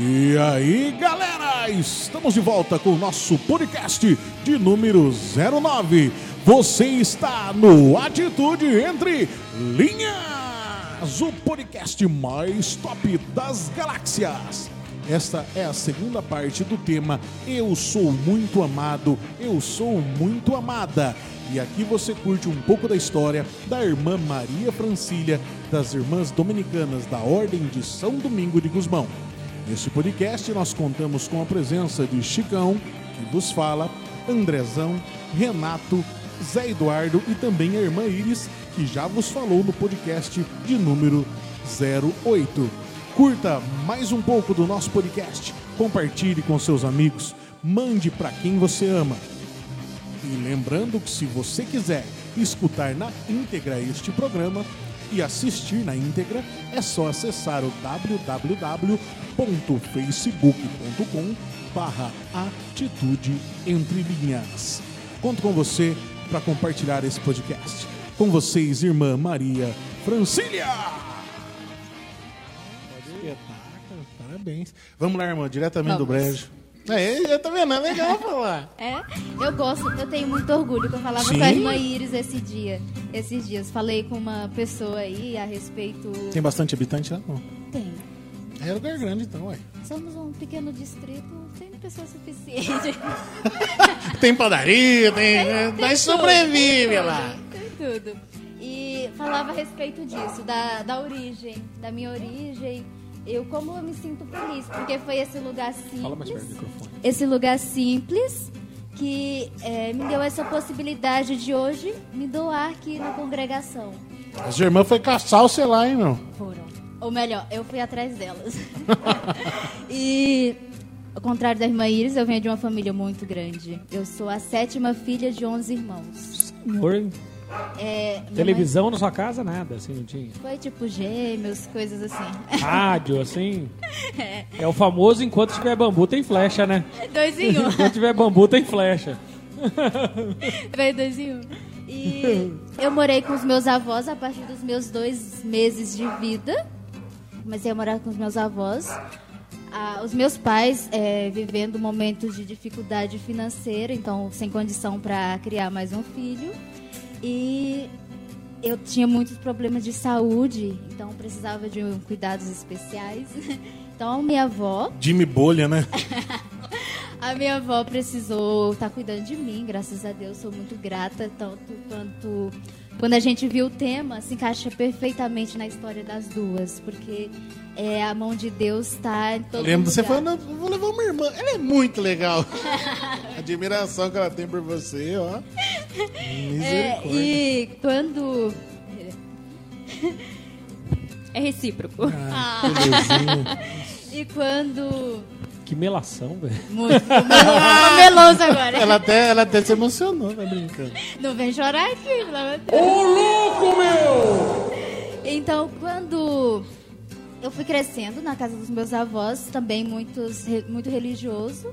E aí, galera, estamos de volta com o nosso podcast de número 09. Você está no Atitude Entre Linhas, o podcast mais top das galáxias. Esta é a segunda parte do tema Eu Sou Muito Amado, Eu Sou Muito Amada. E aqui você curte um pouco da história da irmã Maria Francília, das irmãs dominicanas da Ordem de São Domingo de Gusmão. Neste podcast nós contamos com a presença de Chicão, que vos fala, Andrezão, Renato, Zé Eduardo e também a irmã Iris, que já vos falou no podcast de número 08. Curta mais um pouco do nosso podcast, compartilhe com seus amigos, mande para quem você ama. E lembrando que se você quiser escutar na íntegra este programa e assistir na íntegra, é só acessar o www.facebook.com barra atitude entre linhas. Conto com você para compartilhar esse podcast. Com vocês, irmã Maria Francília. Espetáculo, parabéns. Vamos lá, irmã, diretamente do Vamos. brejo. É, eu tá vendo, é legal falar. É, eu gosto, eu tenho muito orgulho que eu falava Sim. com a irmã Iris esse dia. Esses dias. Falei com uma pessoa aí a respeito. Tem bastante habitante lá? Não. Tem. É lugar grande então, ué. Somos um pequeno distrito, tem pessoa suficiente. Tem padaria, tem. né? Tem Nós tudo, sobrevive tem lá. tudo, Tem tudo. E falava a respeito disso, da, da origem, da minha origem. Eu como eu me sinto feliz, porque foi esse lugar simples. Fala mais perto do microfone. esse lugar simples que eh, me deu essa possibilidade de hoje me doar aqui na congregação. As irmãs foi caçar o lá, hein, meu? Foram. Ou melhor, eu fui atrás delas. e, ao contrário da irmã Iris, eu venho de uma família muito grande. Eu sou a sétima filha de 11 irmãos. Senhor, É, televisão na sua casa, nada, assim, não tinha. mãe Foi tipo gêmeos, coisas assim. Rádio, assim. É o famoso enquanto tiver bambu tem flecha, né? dois em um. Enquanto tiver bambu tem flecha. Veio dois em um. E eu morei com os meus avós a partir dos meus dois meses de vida. Comecei a morar com os meus avós. Ah, os meus pais é, vivendo momentos de dificuldade financeira, então sem condição para criar mais um filho. E eu tinha muitos problemas de saúde, então precisava de cuidados especiais. Então minha avó Jimmy Bolha, né? a minha avó precisou estar cuidando de mim, graças a Deus, sou muito grata, tanto quanto quando a gente viu o tema, se encaixa perfeitamente na história das duas, porque é, a mão de Deus está em todo Lembro de você lugar. falando, "Não, vou levar uma irmã. Ela é muito legal. A admiração que ela tem por você, ó. É, Misericórdia. e quando é recíproco. Ah. E quando Que melação, velho. muito melo- meloso agora. Ela até, ela até se emocionou, tá brincando. Não vem chorar aqui, pelo amor de Deus. Ô, louco, meu! Então, quando eu fui crescendo na casa dos meus avós, também muitos, muito religioso,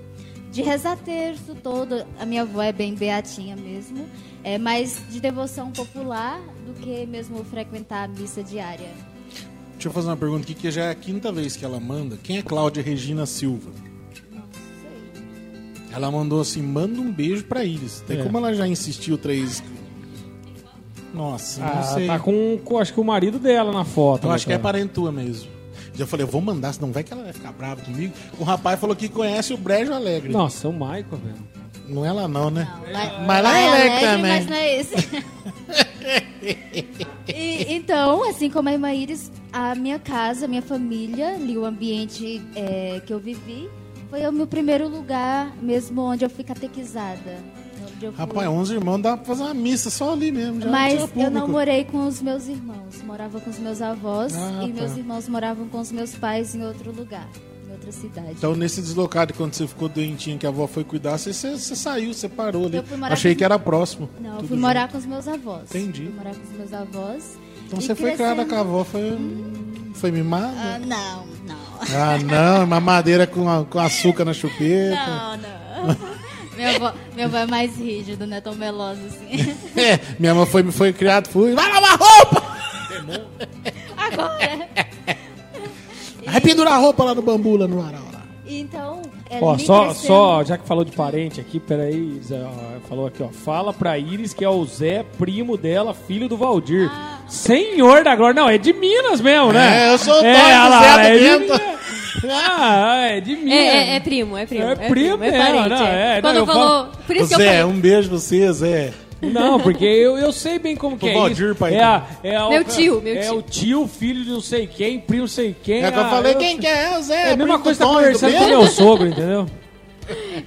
de rezar terço todo, a minha avó é bem beatinha mesmo, é mais de devoção popular do que mesmo frequentar a missa diária. Deixa eu fazer uma pergunta aqui, que já é a quinta vez que ela manda. Quem é Cláudia Regina Silva? Não sei. Ela mandou assim, manda um beijo pra Iris. Até É. como ela já insistiu três... Nossa, não Ah, sei. tá com, com, acho que o marido dela na foto. Eu né, acho que é cara? parente tua mesmo. Já falei, eu vou mandar, senão vai que ela vai ficar brava comigo. O rapaz falou que conhece o Brejo Alegre. Nossa, é o Michael, velho. Não é lá não, né? Não, lá, Mas lá é é alegre alegre, também. mas não é esse. E, então, assim como a irmã Iris, a minha casa, a minha família, ali o ambiente é, que eu vivi, foi o meu primeiro lugar mesmo onde eu fui catequizada. Onde eu fui- Rapaz, 11 irmãos, dá pra fazer uma missa só ali mesmo. Já Mas eu não morei com os meus irmãos. Morava com os meus avós Ah, e tá. meus irmãos moravam com os meus pais em outro lugar, em outra cidade. Então, nesse deslocado, quando você ficou doentinho, que a avó foi cuidar, você, você, você saiu, você parou ali. Eu fui morar Achei com- que era próximo. não, eu fui junto. morar com os meus avós. Entendi. Fui morar com os meus avós. Então você foi criada com a avó, foi, foi mimada? Ah, não, não. Ah, não, mamadeira com, a- com açúcar na chupeta. Não, não. Minha avó, minha avó é mais rígida, não é tão melosa assim. É, minha mãe foi, foi criada, fui, vai lavar roupa! Agora. Vai pendurar a roupa lá no bambu, lá no varal. Lá. Então, é Ó, só, crescendo- só, já que falou de parente aqui, peraí, Zé, ó, falou aqui, ó. Fala pra Iris que é o Zé, primo dela, filho do Valdir. Ah. Senhor da glória. Não, é de Minas mesmo, né? É, eu sou o é, do lá, Zé do é de Bento. Ah, é de Minas. É, é, é primo, é primo. É primo é mesmo, parente. não, é, Quando não, eu falou. Por isso que eu Zé, falei. um beijo pra você, Zé. Não, porque eu, eu sei bem como que O é Valdir, isso. pai é, a, é a- Meu tio, meu é tio. o tio, filho de não sei quem, primo não sei quem. É que eu ah, falei, quem que é? O Zé. É a mesma primo coisa que tá conversando com meu sogro, entendeu?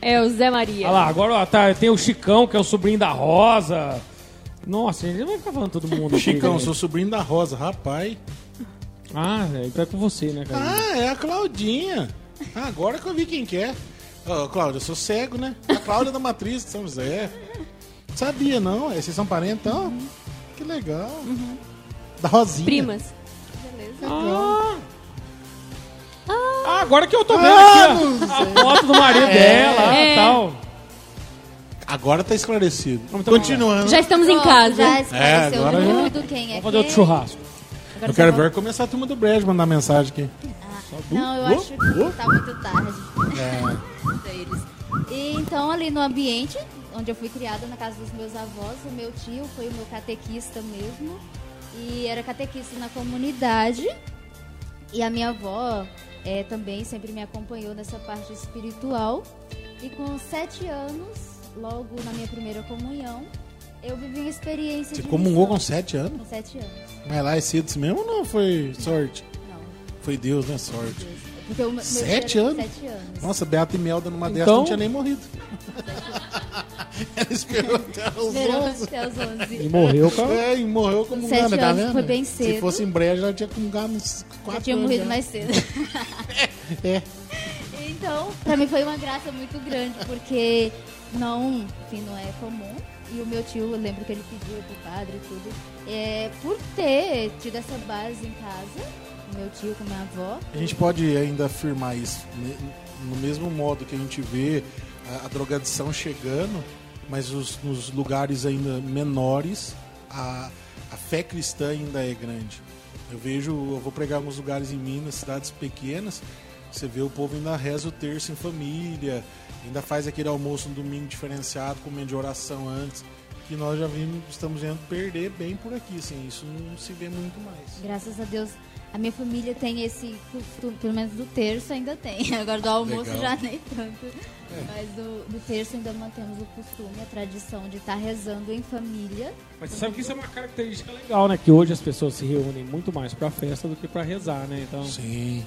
É o Zé Maria. Olha lá, agora ó, tá, tem o Chicão, que é o sobrinho da Rosa. Nossa, a gente não vai ficar falando todo mundo. Chicão, né? sou sobrinho da Rosa, rapaz. Ah, é, então é com você, né, cara? Ah, é a Claudinha. Ah, agora que eu vi quem que é. Ô, Cláudia, eu sou cego, né? A Cláudia da Matriz de São José. Sabia, não? É, Vocês são parentes, então? Que legal. Da Rosinha. Primas. Ah. Ah, agora que eu tô vendo Ah, aqui ó, a foto do marido dela É. e tal. Agora tá esclarecido. Então, Continuando. Já estamos em casa. Já esclareceu É, agora já- tudo quem é Vamos fazer outro churrasco. Agora Eu quero ver começar a turma do Brejo mandar mensagem aqui. Não, eu Uh, acho que uh. tá muito tarde É. E então, ali no ambiente onde eu fui criada, na casa dos meus avós, o meu tio foi o meu catequista mesmo. E era catequista na comunidade. E a minha avó eh, também sempre me acompanhou nessa parte espiritual. E com sete anos, logo na minha primeira comunhão, eu vivi uma experiência Você de comungou com missão. sete anos? Com sete anos, Mas lá é cedo assim mesmo ou não foi sorte? não. Foi Deus, né? Sorte. Porque o meu- meu Sete anos? Sete anos. Nossa, Beata e Melda numa dessas Então- não tinha nem morrido. Ela esperou até os Esperou 11. até os 11. E morreu com a... É, e morreu como Sete gana, tá anos vendo? foi bem Se cedo. fosse em brejo, ela tinha comungado uns Eu quatro tinha anos morrido já. mais cedo. É. Então, pra mim foi uma graça muito grande, porque não, enfim, não é comum. E o meu tio, eu lembro que ele pediu pro padre e tudo. É, por ter tido essa base em casa, meu tio com minha avó, A gente pode ainda afirmar isso. né? No mesmo modo que a gente vê a, a drogadição chegando, mas os, nos lugares ainda menores, a, a fé cristã ainda é grande. Eu vejo, eu vou pregar alguns lugares em Minas, cidades pequenas, você vê o povo ainda reza o terço em família, ainda faz aquele almoço no domingo diferenciado, comendo de oração antes, que nós já vimos, estamos vendo perder bem por aqui, assim, isso não se vê muito mais. graças a Deus, a minha família tem esse costume, pelo menos do terço ainda tem. Agora do almoço Legal. já nem tanto. Mas do, do terço ainda mantemos o costume, a tradição de estar rezando em família. Mas você sabe que isso é uma característica legal, né? Que hoje as pessoas se reúnem muito mais pra festa do que pra rezar, né? Então, Sim.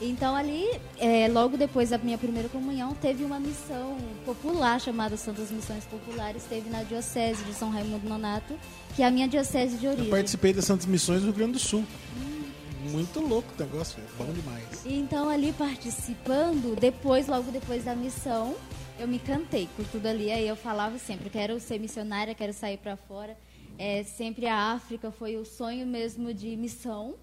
Então ali, é, logo depois da minha primeira comunhão, teve uma missão popular chamada Santas Missões Populares, teve na Diocese de São Raimundo Nonato, que é a minha diocese de Eu origem. participei das Santas Missões do Rio Grande do Sul. Muito louco o negócio, é bom demais. Então ali participando, depois, logo depois da missão, eu me cantei por tudo ali. Aí eu falava sempre, quero ser missionária, quero sair para fora. É, sempre a África foi o sonho mesmo de missão.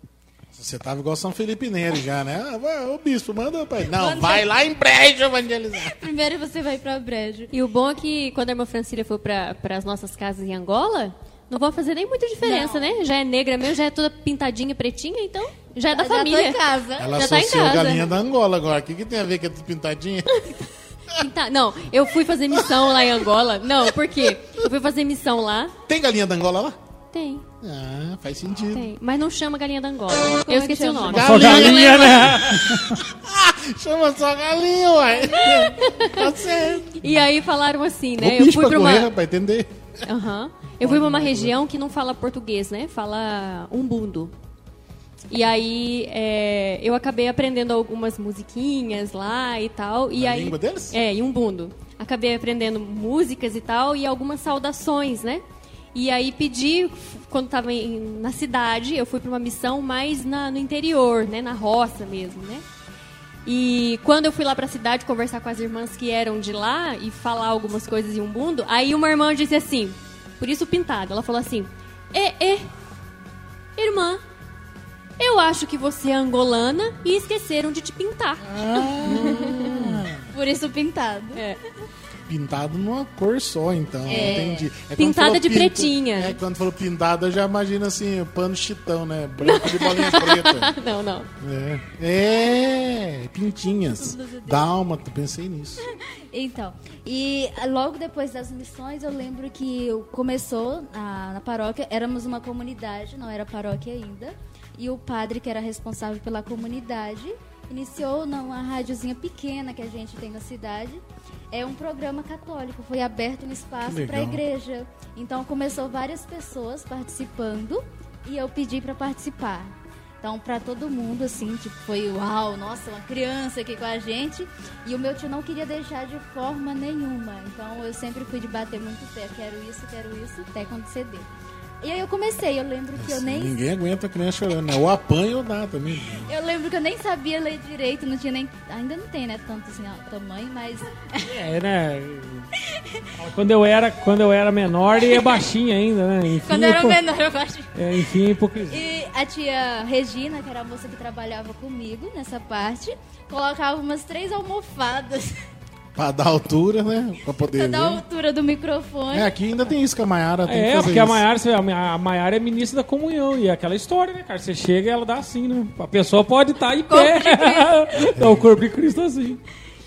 Você tava igual São Felipe Neri já, né? Ah, Ô bispo, manda pai. Não, vai lá em brejo evangelizar. Primeiro você vai para Brejo. E o bom é que quando a irmã Francília for para as nossas casas em Angola, não vai fazer nem muita diferença, né? Já é negra mesmo, já é toda pintadinha, pretinha, então já é da Já família. em casa. Ela Já tá em casa. galinha da Angola agora. O que, que tem a ver com a pintadinha? Pinta- Não, eu fui fazer missão lá em Angola. Não, por quê? Eu fui fazer missão lá. Tem galinha da Angola lá? Tem, Ah, faz sentido. tem. Mas não chama galinha da Angola. Como eu é que esqueci o nome. Galinha. só galinha, né? Chama só galinha, uai. tá certo. E aí falaram assim, né? Eu fui pra correr, uma. pra entender. Aham. Eu fui pra uma região que não fala português, né? Fala umbundo. E aí é, eu acabei aprendendo algumas musiquinhas lá e tal. E Na aí, língua deles? É, em umbundo. Acabei aprendendo músicas e tal e algumas saudações, né? E aí pedi, quando estava na cidade, eu fui para uma missão mais na- no interior, né? Na roça mesmo, né? E quando eu fui lá pra cidade conversar com as irmãs que eram de lá e falar algumas coisas em umbundo, aí uma irmã disse assim, por isso pintado, ela falou assim: "É, é, irmã, eu acho que você é angolana e esqueceram de te pintar". Por isso pintado. É. pintado numa cor só, então. Entendi. É Pintada de pretinha. É, quando falou pintada, eu já imagino assim, pano chitão, né? Branco de bolinha preta. Não, não. É. É, pintinhas. Dálmata, pensei nisso. Então, e logo depois das missões, eu lembro que começou a- na paróquia, éramos uma comunidade, não era paróquia ainda, e o padre, que era responsável pela comunidade, iniciou numa rádiozinha pequena que a gente tem na cidade, é um programa católico, foi aberto um espaço para a igreja. Então, começou várias pessoas participando, e eu pedi para participar. Então, pra todo mundo, assim, tipo, foi uau, nossa, uma criança aqui com a gente. E o meu tio não queria deixar de forma nenhuma. Então, eu sempre fui de bater muito pé. Quero isso, quero isso, até quando ceder. E aí eu comecei, eu lembro que eu nem. Ninguém aguenta a criança chorando, né? Ou apanha ou dá também. Eu lembro que eu nem sabia ler direito, não tinha nem. Ainda não tem, né, tanto assim, ó, tamanho, mas. É, né? Quando eu era, quando eu era menor, e é baixinha ainda, né? Enfim, Quando eu era hipo- menor, eu acho. é, enfim, hipocrisia. E a tia Regina, que era a moça que trabalhava comigo nessa parte, colocava umas três almofadas Pra dar altura, né? Pra poder da ver. altura do microfone. É, aqui ainda tem isso que a Mayara tem que É, fazer porque a isso. Maiara, a Ma- a Maiara é ministra da comunhão. E é aquela história, né, cara? Você chega e ela dá assim, né? A pessoa pode estar em pé. Dá o corpo de Cristo assim.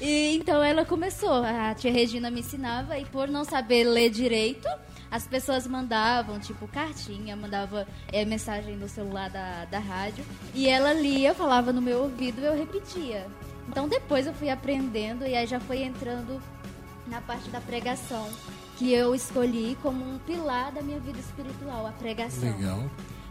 E então ela começou, a tia Regina me ensinava e por não saber ler direito, as pessoas mandavam, tipo, cartinha, mandava é, mensagem no celular da, da rádio e ela lia, falava no meu ouvido e eu repetia. Então depois eu fui aprendendo e aí já foi entrando na parte da pregação, que eu escolhi como um pilar da minha vida espiritual, a pregação. Legal.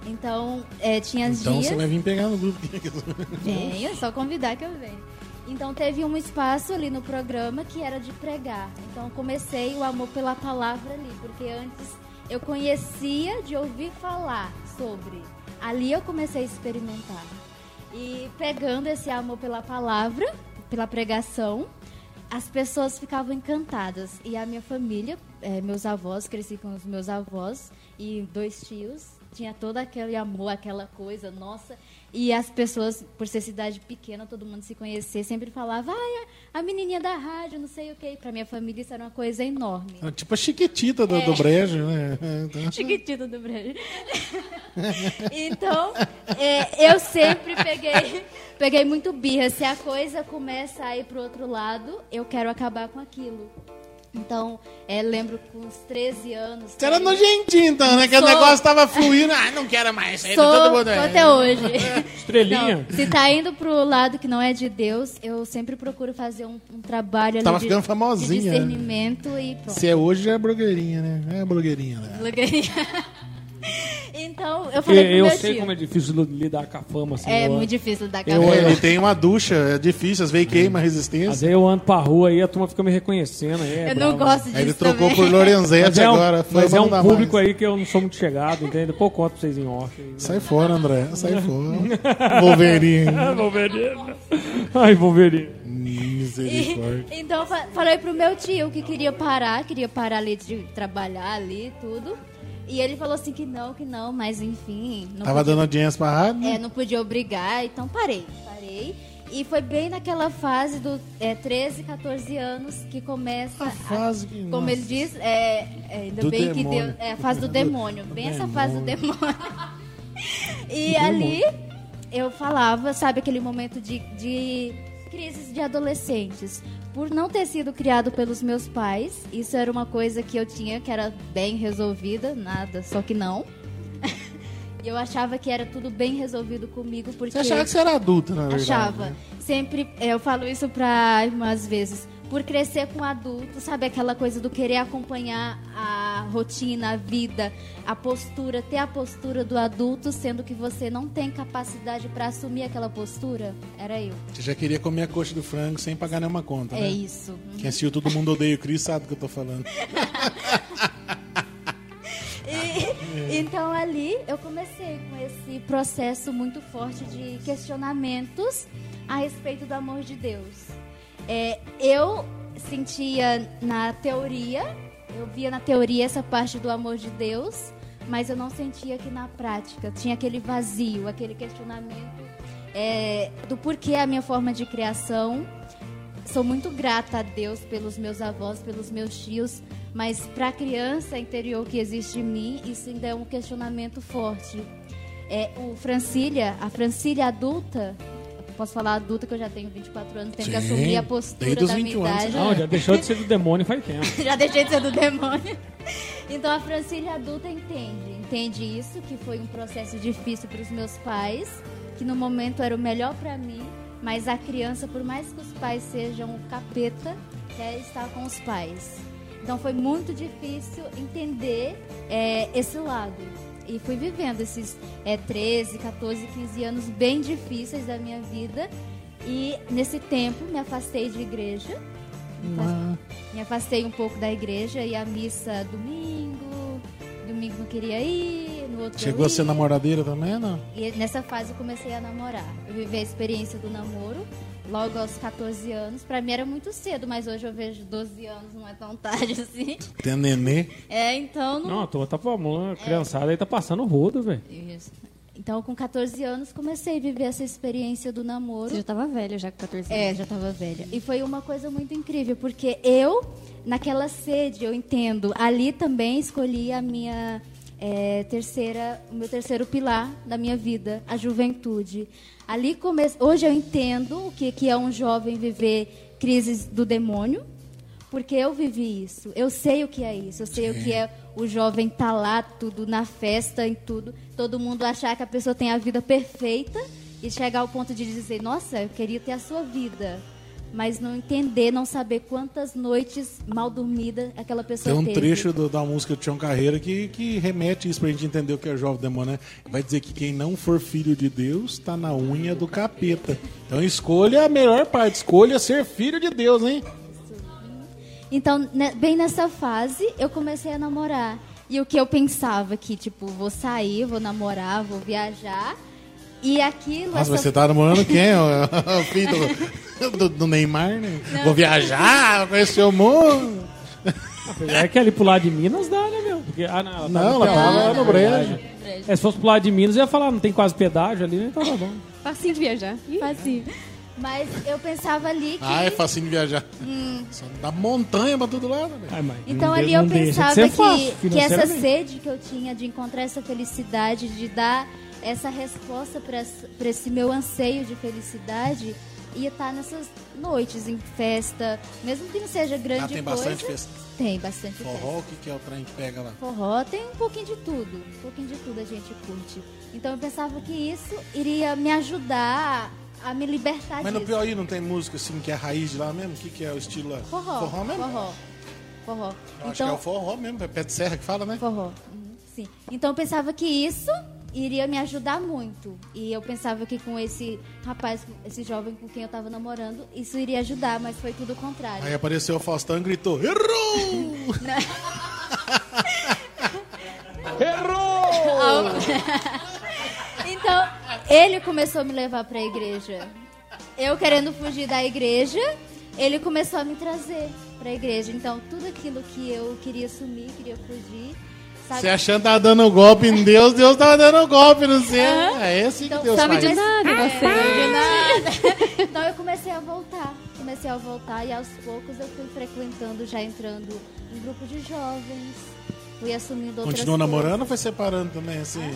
Então, é, tinha Então dias... você vai vir pegar no grupo. Venha, só convidar que eu venho. Então teve um espaço ali no programa que era de pregar. Então comecei o amor pela palavra ali, porque antes eu conhecia de ouvir falar sobre. Ali eu comecei a experimentar. E pegando esse amor pela palavra, pela pregação, as pessoas ficavam encantadas. E a minha família, eh, meus avós, cresci com os meus avós e dois tios, tinha todo aquele amor, aquela coisa, nossa. E as pessoas, por ser cidade pequena, todo mundo se conhecer, sempre falava, ai, a menininha da rádio, não sei o quê. Pra minha família isso era uma coisa enorme. É Tipo a chiquitita do, do brejo, né? Então, Chiquitito do Brasil. então, é, eu sempre peguei, peguei muito birra. Se a coisa começa a ir pro outro lado, eu quero acabar com aquilo. Então, é, lembro com uns 13 anos. Você era nojentinho então, né? Que o negócio tava fluindo. Ah, não quero mais. Aí Sou, todo mundo... sou até hoje. Estrelinha. Não, se tá indo pro lado que não é de Deus, eu sempre procuro fazer um, um trabalho ali Tava de, ficando famosinha, de né? discernimento e pronto. Se é hoje, já é blogueirinha, né? É blogueirinha, né? então, eu falei pro Eu meu sei tio. como é difícil lidar com a fama. Assim, É eu- muito difícil dar Eu- cabelo. Ele tem uma ducha, é difícil, às vezes queima a Às resistência. vezes eu ando pra rua aí, a turma fica me reconhecendo. Aí é Eu não bravo. gosto disso Aí ele trocou também. por Lorenzetti Mas é um, agora. mas fama é um público mais. aí que eu não sou muito chegado, entende? Depois eu conto pra vocês em off. aí. Sai fora, André. Sai fora. Wolverine. Wolverine. Ai, Wolverine. Misericórdia. E- então falei pro meu tio que queria parar, queria parar ali de trabalhar ali e tudo. E ele falou assim que não, que não, mas enfim. Não Tava podia, dando audiência pra rádio, né? é, não podia obrigar, então parei. Parei. E foi bem naquela fase do é, 13, 14 anos que começa. A fase que- como nossa. ele diz, é, é, ainda Do bem que demônio. Deus. É a fase do demônio. Bem essa fase do demônio. demônio. E ali eu falava, sabe, aquele momento de, de crises de adolescentes. Por não ter sido criado pelos meus pais, isso era uma coisa que eu tinha que era bem resolvida, nada, só que não. E eu achava que era tudo bem resolvido comigo, porque... Você achava que você era adulta, na verdade. Achava. né? Sempre, é, eu falo isso pra irmã às vezes. Por crescer com adulto, sabe aquela coisa do querer acompanhar a rotina, a vida, a postura, ter a postura do adulto, sendo que você não tem capacidade pra assumir aquela postura? Era eu. Você já queria comer a coxa do frango sem pagar nenhuma conta, É né? isso. Quem assistiu Todo Mundo Odeia o Chris sabe do que eu tô falando. E- então ali eu comecei com esse processo muito forte de questionamentos a respeito do amor de Deus. É, eu sentia na teoria, eu via na teoria essa parte do amor de Deus, mas eu não sentia que na prática tinha aquele vazio, aquele questionamento é, do porquê a minha forma de criação sou muito grata a Deus pelos meus avós, pelos meus tios, mas para a criança interior que existe em mim, isso ainda é um questionamento forte. É, o Francília, a Francília adulta, posso falar adulta que eu já tenho 24 anos, tenho que Sim, assumir a postura desde os da minha 21 anos. idade. Não, já deixou de ser do demônio faz tempo. já deixei de ser do demônio. Então a Francília adulta entende, entende isso, que foi um processo difícil para os meus pais, que no momento era o melhor para mim, mas a criança, por mais que os pais sejam o capeta, quer estar com os pais. Então foi muito difícil entender é, esse lado. E fui vivendo esses é, 13, 14, 15 anos bem difíceis da minha vida. E nesse tempo me afastei de igreja. Me afastei um pouco da igreja e a missa domingo. Domingo não queria ir, no outro Chegou a ser namoradeira também, não? E nessa fase eu comecei a namorar. Eu vivi a experiência do namoro logo aos 14 anos. Pra mim era muito cedo, mas hoje eu vejo 12 anos, não é tão tarde assim. Tem nenê. É, então não. Não, a tua tá falando, a criançada aí tá passando rodo, velho. Isso. Então, com 14 anos, comecei a viver essa experiência do namoro. Você já tava velha, já com 14 anos. É, já estava velha. E foi uma coisa muito incrível, porque eu, naquela sede, eu entendo, ali também escolhi a minha é, terceira, o meu terceiro pilar da minha vida, a juventude. Ali come... hoje eu entendo o que, que é um jovem viver crises do demônio, porque eu vivi isso. Eu sei o que é isso. Eu sei o que é o jovem estar lá, tudo na festa, em tudo. Todo mundo achar que a pessoa tem a vida perfeita e chegar ao ponto de dizer: Nossa, eu queria ter a sua vida. Mas não entender, não saber quantas noites mal dormidas aquela pessoa Tem um teve. trecho do- da música do Tião Carreira que, que remete isso pra gente entender o que é jovem demônio, né? Vai dizer que quem não for filho de Deus tá na unha do capeta. Então escolha a melhor parte, escolha ser filho de Deus, hein? Então, ne- bem nessa fase, eu comecei a namorar. E o que eu pensava que, tipo, vou sair, vou namorar, vou viajar. E aquilo. Nossa, essa- mas você tá namorando quem? O filho do, do- do Neymar, né? Vou viajar, vou conhecer o mundo. É que ali pro lado de Minas dá, né, meu? Porque, ah, não, ela Não, tava ela tava no na brejo. verdade. É, se fosse pro lado de Minas, eu ia falar, não tem quase pedágio ali, né? Então tá bom. Facinho de viajar. Assim. Mas eu pensava ali que. Ah, é facinho de viajar. Hum. Só da montanha pra todo lado, né? Ai, Então não ali eu não pensava que, fácil, que essa sede que eu tinha de encontrar essa felicidade, de dar essa resposta para esse meu anseio de felicidade, ia estar nessas noites, em festa, mesmo que não seja grande Lá tem coisa. bastante festa. Tem bastante festa. Forró, o que, que é o trem que pega lá? Forró tem um pouquinho de tudo. Um pouquinho de tudo a gente curte. Então eu pensava que isso iria me ajudar a me libertar Mas no disso. Piauí não tem música assim que é a raiz de lá mesmo? O que, que é o estilo lá? Forró. Forró mesmo? Forró. Forró. Eu acho que é o forró mesmo, é pé de serra que fala, né? Forró. Uhum, Sim. Então eu pensava que isso iria me ajudar muito. E eu pensava que com esse rapaz, esse jovem com quem eu tava namorando, isso iria ajudar, mas foi tudo o contrário. Aí apareceu o Faustão e gritou: Errou! Então, ele começou a me levar pra igreja. Eu querendo fugir da igreja, ele começou a me trazer pra igreja. Então, tudo aquilo que eu queria sumir, queria fugir, sabe? Você achando que tava dando golpe em Deus, Deus tava dando golpe no você. Aham. É esse Então, que Deus sabe faz. de nada, você. De nada. Então eu comecei a voltar. Comecei a voltar e aos poucos eu fui frequentando, já entrando em grupo de jovens. Fui assumindo outras Continuou coisas. namorando ou foi separando também, assim?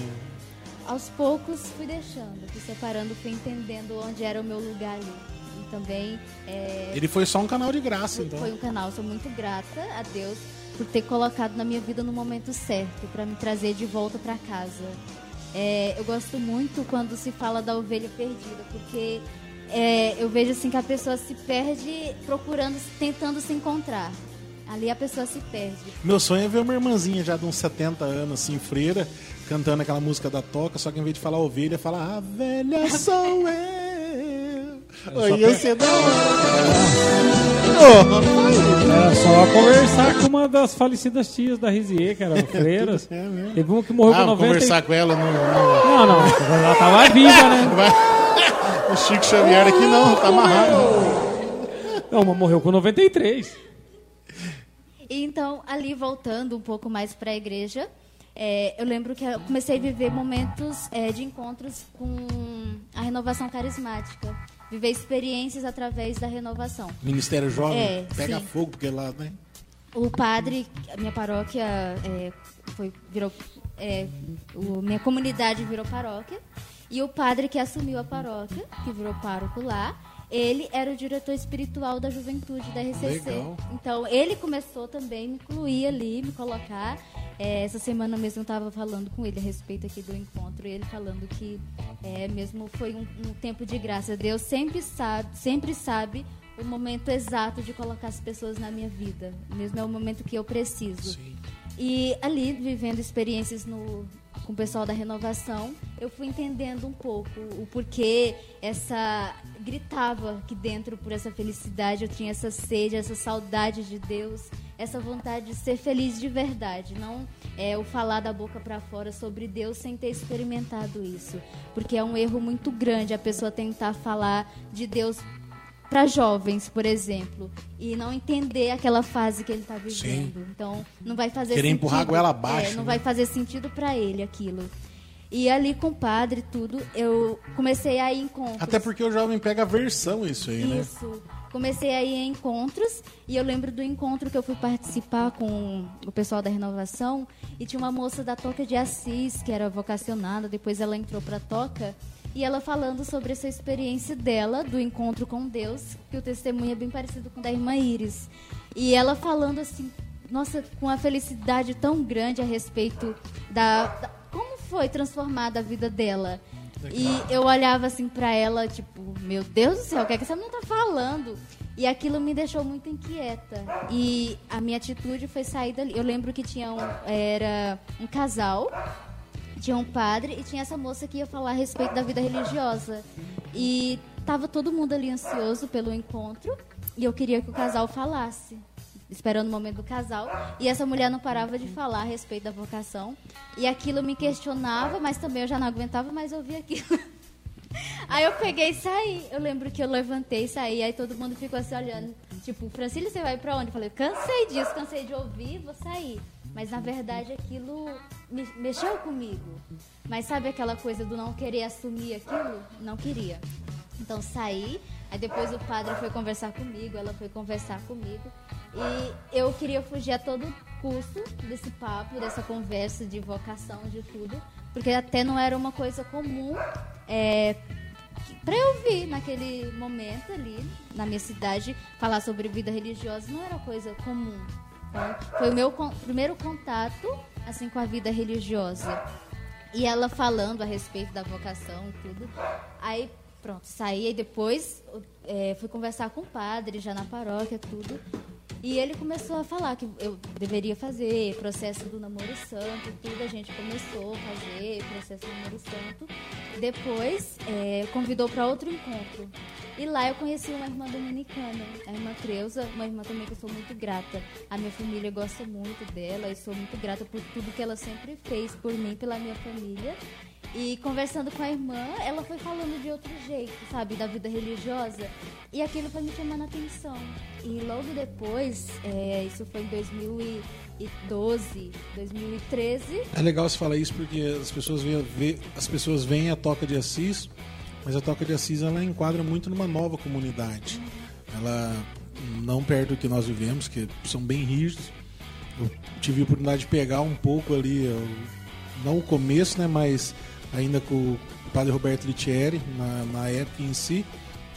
Aos poucos fui deixando, fui separando, fui entendendo onde era o meu lugar ali. E também é, Ele foi só um canal de graça, então. foi um canal. Sou muito grata a Deus por ter colocado na minha vida no momento certo, para me trazer de volta para casa. É, eu gosto muito quando se fala da ovelha perdida, porque é, eu vejo assim que a pessoa se perde procurando, tentando se encontrar. Ali a pessoa se perde. Meu sonho é ver uma irmãzinha já de uns 70 anos, assim, freira, cantando aquela música da toca, só que em vez de falar ovelha, fala a velha sou eu. Oi, eu sei da Era só conversar com uma das falecidas tias da Rizier, que eram freiras. É mesmo? Teve uma que morreu Ah, com vou 90 e- conversar com ela no, no- Não, não, ela tava viva, né? O Chico Xavier aqui não, tá amarrado. Não, uma morreu com 93. E então, ali voltando um pouco mais para a igreja, é, eu lembro que eu comecei a viver momentos é, de encontros com a renovação carismática. Viver experiências através da renovação. Ministério Jovem É, pega sim. fogo, porque lá, né? O padre, a minha paróquia é, foi, virou. é, o- minha comunidade virou paróquia. E o padre que assumiu a paróquia, que virou pároco lá, ele era o diretor espiritual da juventude da RCC. Legal. Então, ele começou também a me incluir ali, me colocar. É, essa semana mesmo eu estava falando com ele a respeito aqui do encontro, e ele falando que é, mesmo foi um, um tempo de graça. Deus sempre sabe, sempre sabe o momento exato de colocar as pessoas na minha vida. Mesmo é o momento que eu preciso. Sim. E ali, vivendo experiências no, com o pessoal da renovação, eu fui entendendo um pouco o porquê essa. gritava aqui dentro por essa felicidade, eu tinha essa sede, essa saudade de Deus, essa vontade de ser feliz de verdade. Não é o falar da boca para fora sobre Deus sem ter experimentado isso. Porque é um erro muito grande a pessoa tentar falar de Deus para jovens, por exemplo, e não entender aquela fase que ele está vivendo. Então, não vai fazer Querer sentido. empurrar a goela abaixo, É, não né? vai fazer sentido para ele aquilo. E ali com o padre tudo, eu comecei a ir em encontros. Até porque o jovem pega a versão isso aí, né? Isso. Comecei a ir em encontros e eu lembro do encontro que eu fui participar com o pessoal da renovação e tinha uma moça da Toca de Assis que era vocacionada, depois ela entrou para Toca e ela falando sobre essa experiência dela do encontro com Deus, que o testemunho é bem parecido com o da irmã Iris. E ela falando assim, nossa, com uma felicidade tão grande a respeito da, da como foi transformada a vida dela. E eu olhava assim pra ela, tipo, meu Deus do céu, o que é que essa não tá falando? E aquilo me deixou muito inquieta. E a minha atitude foi sair dali. Eu lembro que tinha um, era um casal, tinha um padre e tinha essa moça que ia falar a respeito da vida religiosa. E tava todo mundo ali ansioso pelo encontro e eu queria que o casal falasse esperando o momento do casal. E essa mulher não parava de falar a respeito da vocação. E aquilo me questionava, mas também eu já não aguentava mais ouvir aquilo. Aí eu peguei e saí. Eu lembro que eu levantei e saí. Aí todo mundo ficou assim olhando. Tipo, Francília, você vai pra onde? Eu falei, cansei disso, cansei de ouvir, vou sair. Mas na verdade aquilo me- mexeu comigo. Mas sabe aquela coisa do não querer assumir aquilo? Não queria. Então saí, aí depois o padre foi conversar comigo, ela foi conversar comigo. E eu queria fugir a todo custo desse papo, dessa conversa de vocação, de tudo. Porque até não era uma coisa comum é, para eu ouvir naquele momento ali, na minha cidade, falar sobre vida religiosa não era coisa comum. Foi o meu con- primeiro contato assim com a vida religiosa. E ela falando a respeito da vocação e tudo. Aí, pronto, saí e depois é, fui conversar com o padre, já na paróquia, tudo. E ele começou a falar que eu deveria fazer processo do namoro santo, tudo. A gente começou a fazer processo do namoro santo. Depois, é, convidou para outro encontro. E lá eu conheci uma irmã dominicana, a irmã Creuza, uma irmã também que eu sou muito grata. A minha família gosta muito dela e sou muito grata por tudo que ela sempre fez por mim, pela minha família. E conversando com a irmã, ela foi falando de outro jeito, sabe, da vida religiosa. E aquilo foi me chamando a atenção. E logo depois, é, isso foi em 2012, 2013, É legal você falar isso porque as pessoas veem, as pessoas veem a Toca de Assis, mas a Toca de Assis ela enquadra muito numa nova comunidade. Ela não perto do que nós vivemos, que são bem rígidos. Eu tive a oportunidade de pegar um pouco ali, não o começo, né, mas ainda com o padre Roberto Litieri, na, na época em si,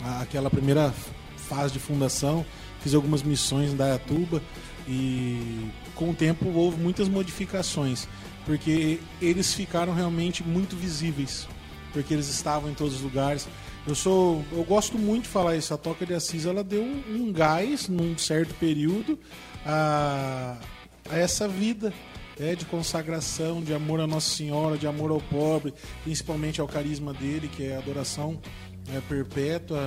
a- aquela primeira fase de fundação, fiz algumas missões em Dayatuba e com o tempo houve muitas modificações, porque eles ficaram realmente muito visíveis, porque eles estavam em todos os lugares. Eu sou, eu gosto muito de falar isso. A Toca de Assis ela deu um, um gás num certo período a, a essa vida é, de consagração, de amor a Nossa Senhora, de amor ao pobre, principalmente ao carisma dele, que é a adoração é, perpétua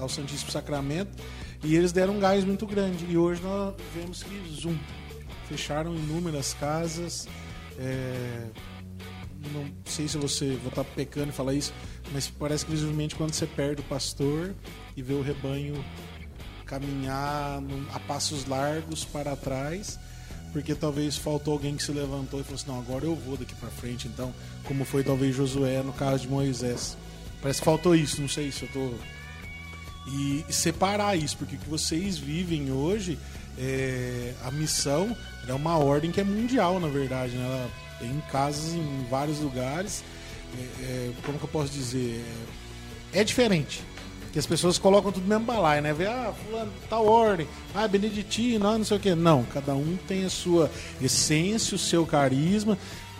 ao Santíssimo Sacramento. E eles deram um gás muito grande. E hoje nós vemos que, zoom, fecharam inúmeras casas. é, não sei se você vou estar pecando e falar isso, mas parece que visivelmente quando você perde o pastor e vê o rebanho caminhar a passos largos para trás, porque talvez faltou alguém que se levantou e falou assim: não, agora eu vou daqui para frente. Então, como foi talvez Josué no caso de Moisés, parece que faltou isso. Não sei se eu tô e, separar isso, porque o que vocês vivem hoje, é, a missão é uma ordem que é mundial, na verdade. Né? Ela tem casas em vários lugares. É, é, como que eu posso dizer? É diferente. Que as pessoas colocam tudo mesmo balaio, né? Vê, ah, fulano, tal ordem, ah, beneditino, ah, não sei o quê. Não, cada um tem a sua essência, o seu carisma.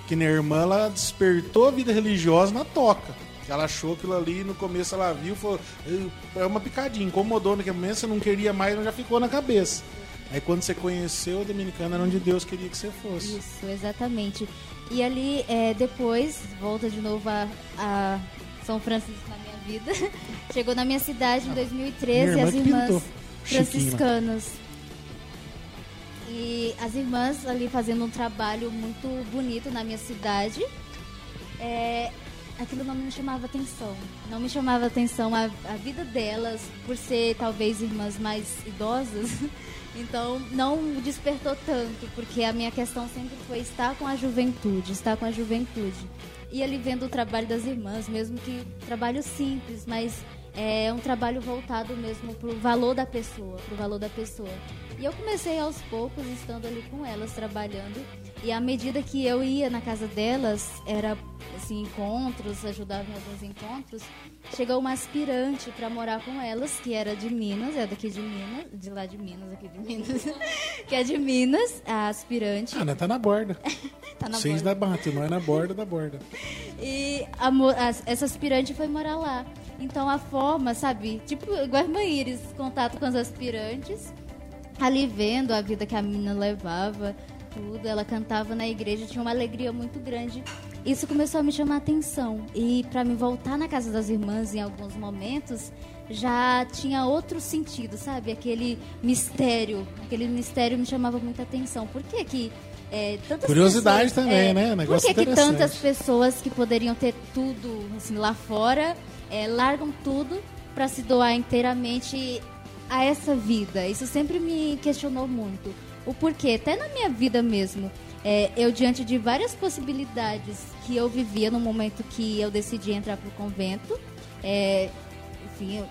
Que minha irmã, ela despertou a vida religiosa na toca. Ela achou aquilo ali, no começo ela viu, falou, é uma picadinha, incomodou naquele momento, você não queria mais, mas já ficou na cabeça. Aí quando você conheceu a Dominicana, era onde Deus queria que você fosse. Isso, exatamente. E ali, é, depois, volta de novo a, a São Francisco na vida. Chegou na minha cidade em 2013 Minha irmã as irmãs pintou. franciscanas. E as irmãs ali fazendo um trabalho muito bonito na minha cidade. É, aquilo não me chamava atenção. Não me chamava atenção a, a vida delas, por ser talvez irmãs mais idosas. Então não despertou tanto, porque a minha questão sempre foi estar com a juventude, estar com a juventude. E ali vendo o trabalho das irmãs, mesmo que trabalho simples, mas é um trabalho voltado mesmo pro valor da pessoa, pro valor da pessoa. E eu comecei aos poucos estando ali com elas trabalhando, e à medida que eu ia na casa delas, era assim encontros, ajudava em alguns encontros, chegou uma aspirante para morar com elas, que era de Minas, é daqui de Minas, de lá de Minas, aqui de Minas, que é de Minas, a aspirante. Ah, né? Tá na borda. Tá na Seis borda. da bate, não é na borda da borda. E a as- essa aspirante foi morar lá. Então a forma, sabe, tipo igual a Iris, contato com as aspirantes, ali vendo a vida que a menina levava, tudo, ela cantava na igreja, tinha uma alegria muito grande. Isso começou a me chamar a atenção. E para me voltar na casa das irmãs em alguns momentos, já tinha outro sentido, sabe? Aquele mistério, aquele mistério me chamava muita atenção. Por que que é, tantas Curiosidade pessoas- também, é, né? Por Negócio que, que interessante. tantas pessoas que poderiam ter tudo assim, lá fora é, largam tudo para se doar inteiramente a essa vida? Isso sempre me questionou muito. O porquê, até na minha vida mesmo. é, eu, diante de várias possibilidades que eu vivia no momento que eu decidi entrar pro convento, é, enfim, eu-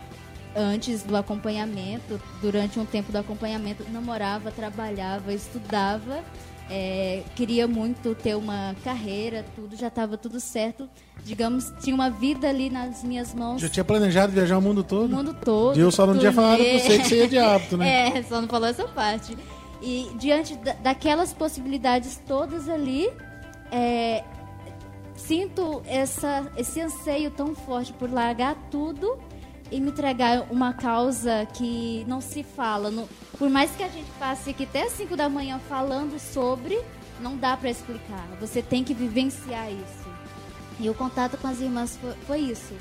antes do acompanhamento, durante um tempo do acompanhamento, namorava, trabalhava, estudava, é, queria muito ter uma carreira, tudo, já estava tudo certo. Digamos, tinha uma vida ali nas minhas mãos. Já tinha planejado viajar o mundo todo? O mundo todo. Deus só não tinha falado turnê. pra você que você ia de hábito, né? É, só não falou essa parte. E diante da- daquelas possibilidades todas ali, é, sinto essa, esse anseio tão forte por largar tudo e me entregar uma causa que não se fala. Por mais que a gente passe aqui até as 5 da manhã falando sobre, não dá para explicar. Você tem que vivenciar isso. E o contato com as irmãs foi, foi isso.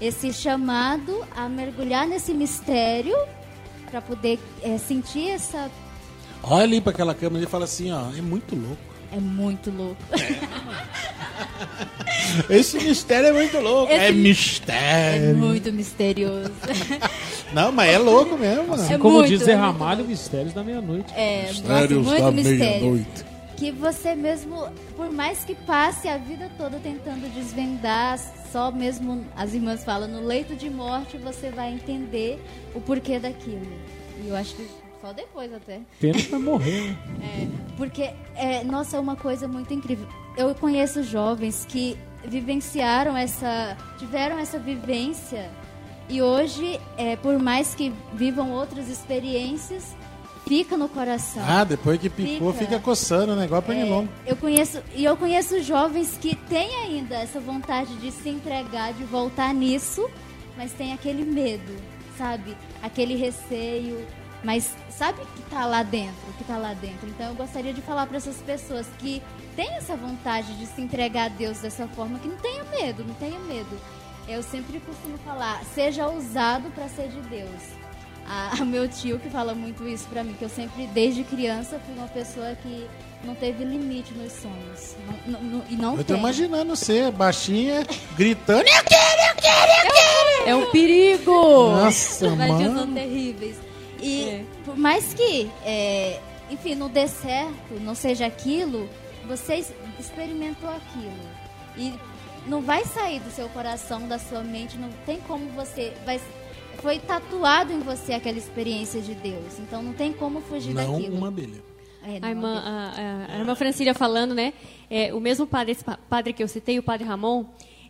Esse chamado a mergulhar nesse mistério para poder é, sentir essa. Olha ali pra aquela câmera e fala assim, ó, é muito louco. É muito louco. Esse mistério é muito louco. Esse- É É mistério. muito misterioso. Não, mas é louco mesmo, mano. É Como muito, diz é Zé Ramalho, louco. Mistérios da Meia-Noite. É, nossa, Mistérios muito da mistério. meia-noite. Que você mesmo, por mais que passe a vida toda tentando desvendar, só mesmo as irmãs falam, no leito de morte você vai entender o porquê daquilo. E eu acho que só depois até. Pena que vai morrer, né? Porque, é, nossa, é uma coisa muito incrível. Eu conheço jovens que vivenciaram essa. tiveram essa vivência e hoje, é, por mais que vivam outras experiências, fica no coração. Ah, depois que picou, Fica. fica, coçando, né? Igual pernilongo. Eu conheço e eu conheço jovens que têm ainda essa vontade de se entregar, de voltar nisso, mas tem aquele medo, sabe? Aquele receio, mas sabe que tá lá dentro, que tá lá dentro. Então eu gostaria de falar para essas pessoas que têm essa vontade de se entregar a Deus dessa forma, que não tenha medo, não tenha medo. Eu sempre costumo falar, seja ousado para ser de Deus. A, a meu tio que fala muito isso pra mim, que eu sempre, desde criança, fui uma pessoa que não teve limite nos sonhos. Não- não- não- e não Eu tô tem. imaginando você, baixinha, gritando. Eu quero, eu quero, eu quero. É um perigo! Nossa, são mano. terríveis. E É. por mais que, é, enfim, não dê certo, não seja aquilo, você experimentou aquilo. E não vai sair do seu coração, da sua mente, não tem como você. Vai, foi tatuado em você aquela experiência de Deus. Então não tem como fugir Não daquilo. uma abelha. É, não A irmã, abelha. a, a- a irmã Francília falando, né? é, o mesmo padre, padre que eu citei, o padre Ramon,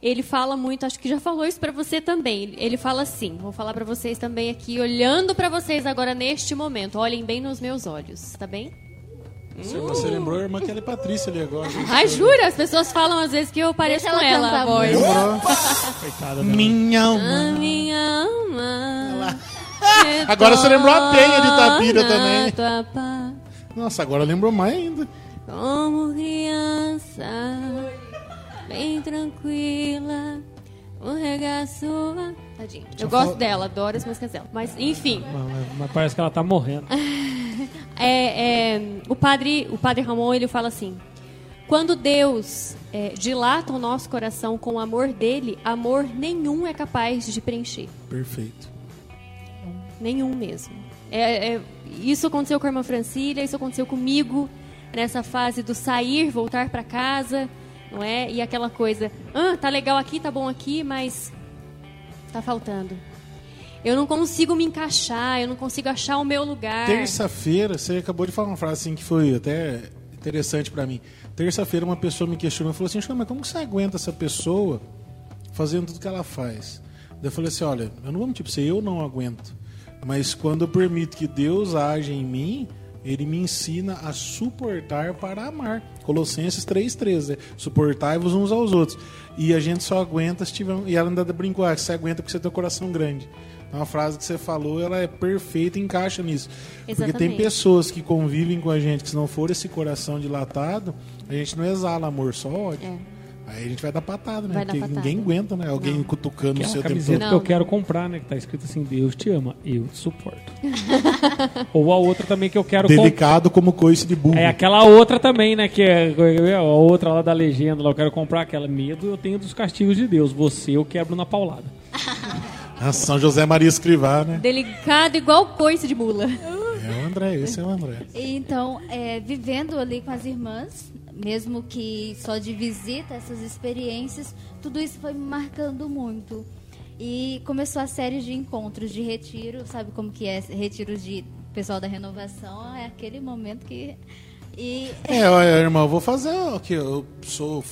ele fala muito, acho que já falou isso pra você também. Ele fala assim, vou falar pra vocês também aqui, olhando pra vocês agora neste momento. Olhem bem nos meus olhos, tá bem? Você, você lembrou a irmã Kelly Patrícia ali agora. Ai, jura? As pessoas falam às vezes que eu pareço Deixa com ela ela, a voz. música. Coitada dela. Minha alma. A minha alma. Agora você lembrou a Penha de retorna também. Nossa, agora lembrou mais ainda. Como criança, bem tranquila, o regaço. Tadinha. Eu gosto dela, adoro as músicas dela. Mas, enfim, Mas, mas parece que ela tá morrendo. é, é, o, padre, o padre Ramon ele fala assim: quando Deus é, dilata o nosso coração com o amor dele, amor nenhum é capaz de preencher. Perfeito. Nenhum mesmo. É, é, isso aconteceu com a irmã Francília, isso aconteceu comigo nessa fase do sair, voltar para casa, não é? E aquela coisa, ah, tá legal aqui, tá bom aqui, mas tá faltando. Eu não consigo me encaixar, eu não consigo achar o meu lugar. Terça-feira, você acabou de falar uma frase assim que foi até interessante pra mim. Terça-feira uma pessoa me questionou falou assim: "Chico, mas como você aguenta essa pessoa fazendo tudo que ela faz?" Daí eu falei assim: "Olha, eu não vou mentir pra você, eu não aguento. Mas quando eu permito que Deus age em mim, ele me ensina a suportar para amar. Colossenses 3,13. Né? Suportai-vos uns aos outros. E a gente só aguenta se tiver. E ela ainda brincou: ah, você aguenta porque você tem um coração grande. Então, a frase que você falou, ela é perfeita e encaixa nisso. Porque tem Exatamente. pessoas que convivem com a gente que se não for esse coração dilatado, a gente não exala amor, só ódio. É. Aí a gente vai dar patada, né? Vai dar Porque patada. ninguém aguenta, né? Alguém cutucando o Aquela seu tempo camiseta todo. que eu Não. quero comprar, né? Que tá escrito assim, Deus te ama, eu te suporto. Ou a outra também que eu quero comprar. Delicado como coice de burro. É aquela outra também, né? Que é a outra lá da legenda. Lá eu quero comprar aquela. Medo eu tenho dos castigos de Deus. Você eu quebro na paulada. Ah, São José Maria Escrivá, né? Delicado igual coice de mula. É o André, esse é o André. Então, é, vivendo ali com as irmãs, mesmo que só de visita, essas experiências, tudo isso foi me marcando muito. E começou a série de encontros, de retiro, sabe como que é? Retiro de pessoal da renovação, é aquele momento que... E É, olha, irmão, eu vou fazer o que eu sou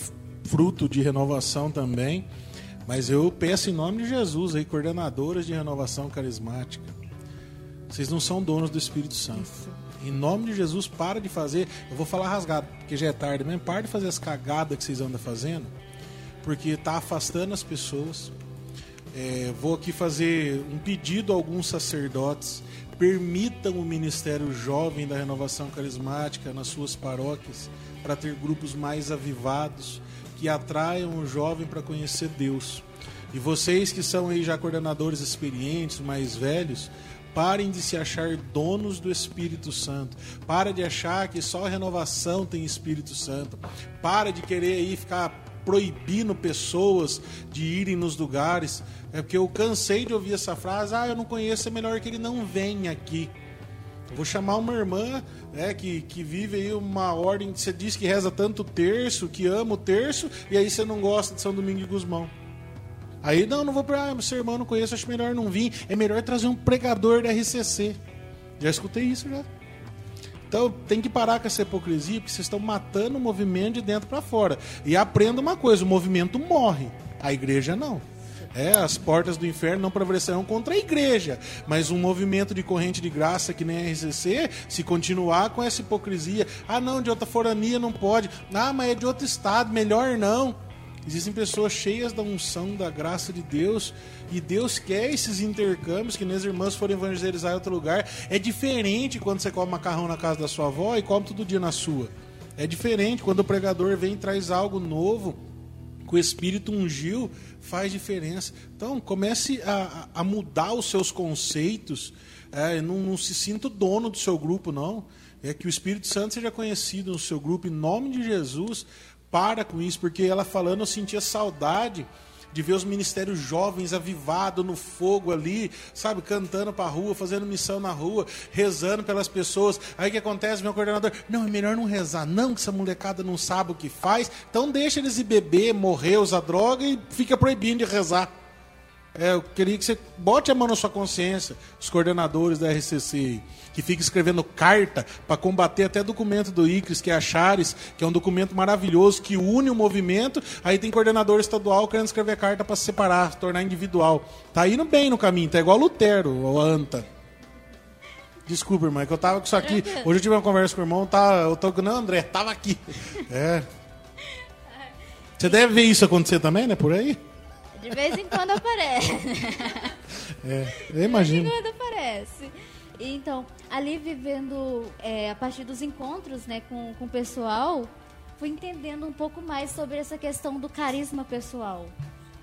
fruto de renovação também, mas eu peço em nome de Jesus aí, coordenadoras de renovação carismática. Vocês não são donos do Espírito Santo. Em nome de Jesus, para de fazer. Eu vou falar rasgado, porque já é tarde mesmo. Para de fazer as cagadas que vocês andam fazendo, porque está afastando as pessoas. É, vou aqui fazer um pedido a alguns sacerdotes. Permitam o ministério jovem da renovação carismática nas suas paróquias para ter grupos mais avivados que atraiam o jovem para conhecer Deus. E vocês que são aí já coordenadores experientes, mais velhos, parem de se achar donos do Espírito Santo. Para de achar que só renovação tem Espírito Santo. Para de querer aí ficar proibindo pessoas de irem nos lugares. É porque eu cansei de ouvir essa frase: ah, eu não conheço, é melhor que ele não venha aqui. Vou chamar uma irmã né, que, que vive aí uma ordem. Você diz que reza tanto terço, que ama o terço, e aí você não gosta de São Domingo de Gusmão. Aí, não, não vou pra. Ah, seu irmão não conheço, acho melhor não vir. É melhor trazer um pregador da RCC. Já escutei isso já. Então tem que parar com essa hipocrisia, porque vocês estão matando o movimento de dentro para fora. E aprenda uma coisa: o movimento morre, a igreja não. É, as portas do inferno não prevalecerão contra a igreja, mas um movimento de corrente de graça que nem a RCC, se continuar com essa hipocrisia, ah não, de outra forania não pode, ah, mas é de outro estado, melhor não. Existem pessoas cheias da unção, da graça de Deus, e Deus quer esses intercâmbios, que nem irmãs forem evangelizar em outro lugar. É diferente quando você come macarrão na casa da sua avó e come todo dia na sua. É diferente quando o pregador vem e traz algo novo, que o Espírito ungiu, faz diferença. Então, comece a, a mudar os seus conceitos. É, não, não se sinta o dono do seu grupo, não. É que o Espírito Santo seja conhecido no seu grupo, em nome de Jesus. Para com isso, porque ela falando, eu sentia saudade de ver os ministérios jovens avivados no fogo ali, sabe, cantando pra rua, fazendo missão na rua, rezando pelas pessoas. Aí o que acontece, meu coordenador? Não, é melhor não rezar, não, que essa molecada não sabe o que faz. Então deixa eles ir beber, morrer, usar droga e fica proibindo de rezar. É, eu queria que você bote a mão na sua consciência, os coordenadores da RCC, que fica escrevendo carta para combater até documento do ICRIS, que é a Chares, que é um documento maravilhoso que une o movimento. Aí tem coordenador estadual querendo escrever carta para se separar, tornar individual. Tá indo bem no caminho, tá igual Lutero ou Anta. Desculpa, irmão, é que eu tava com isso aqui. Hoje eu tive uma conversa com o irmão, tá, eu tô com não, André, tava aqui. É. Você deve ver isso acontecer também, né, por aí? De vez em quando aparece. É, eu De imagino. vez em quando aparece. Então, ali vivendo é, a partir dos encontros né, com, com o pessoal, fui entendendo um pouco mais sobre essa questão do carisma pessoal.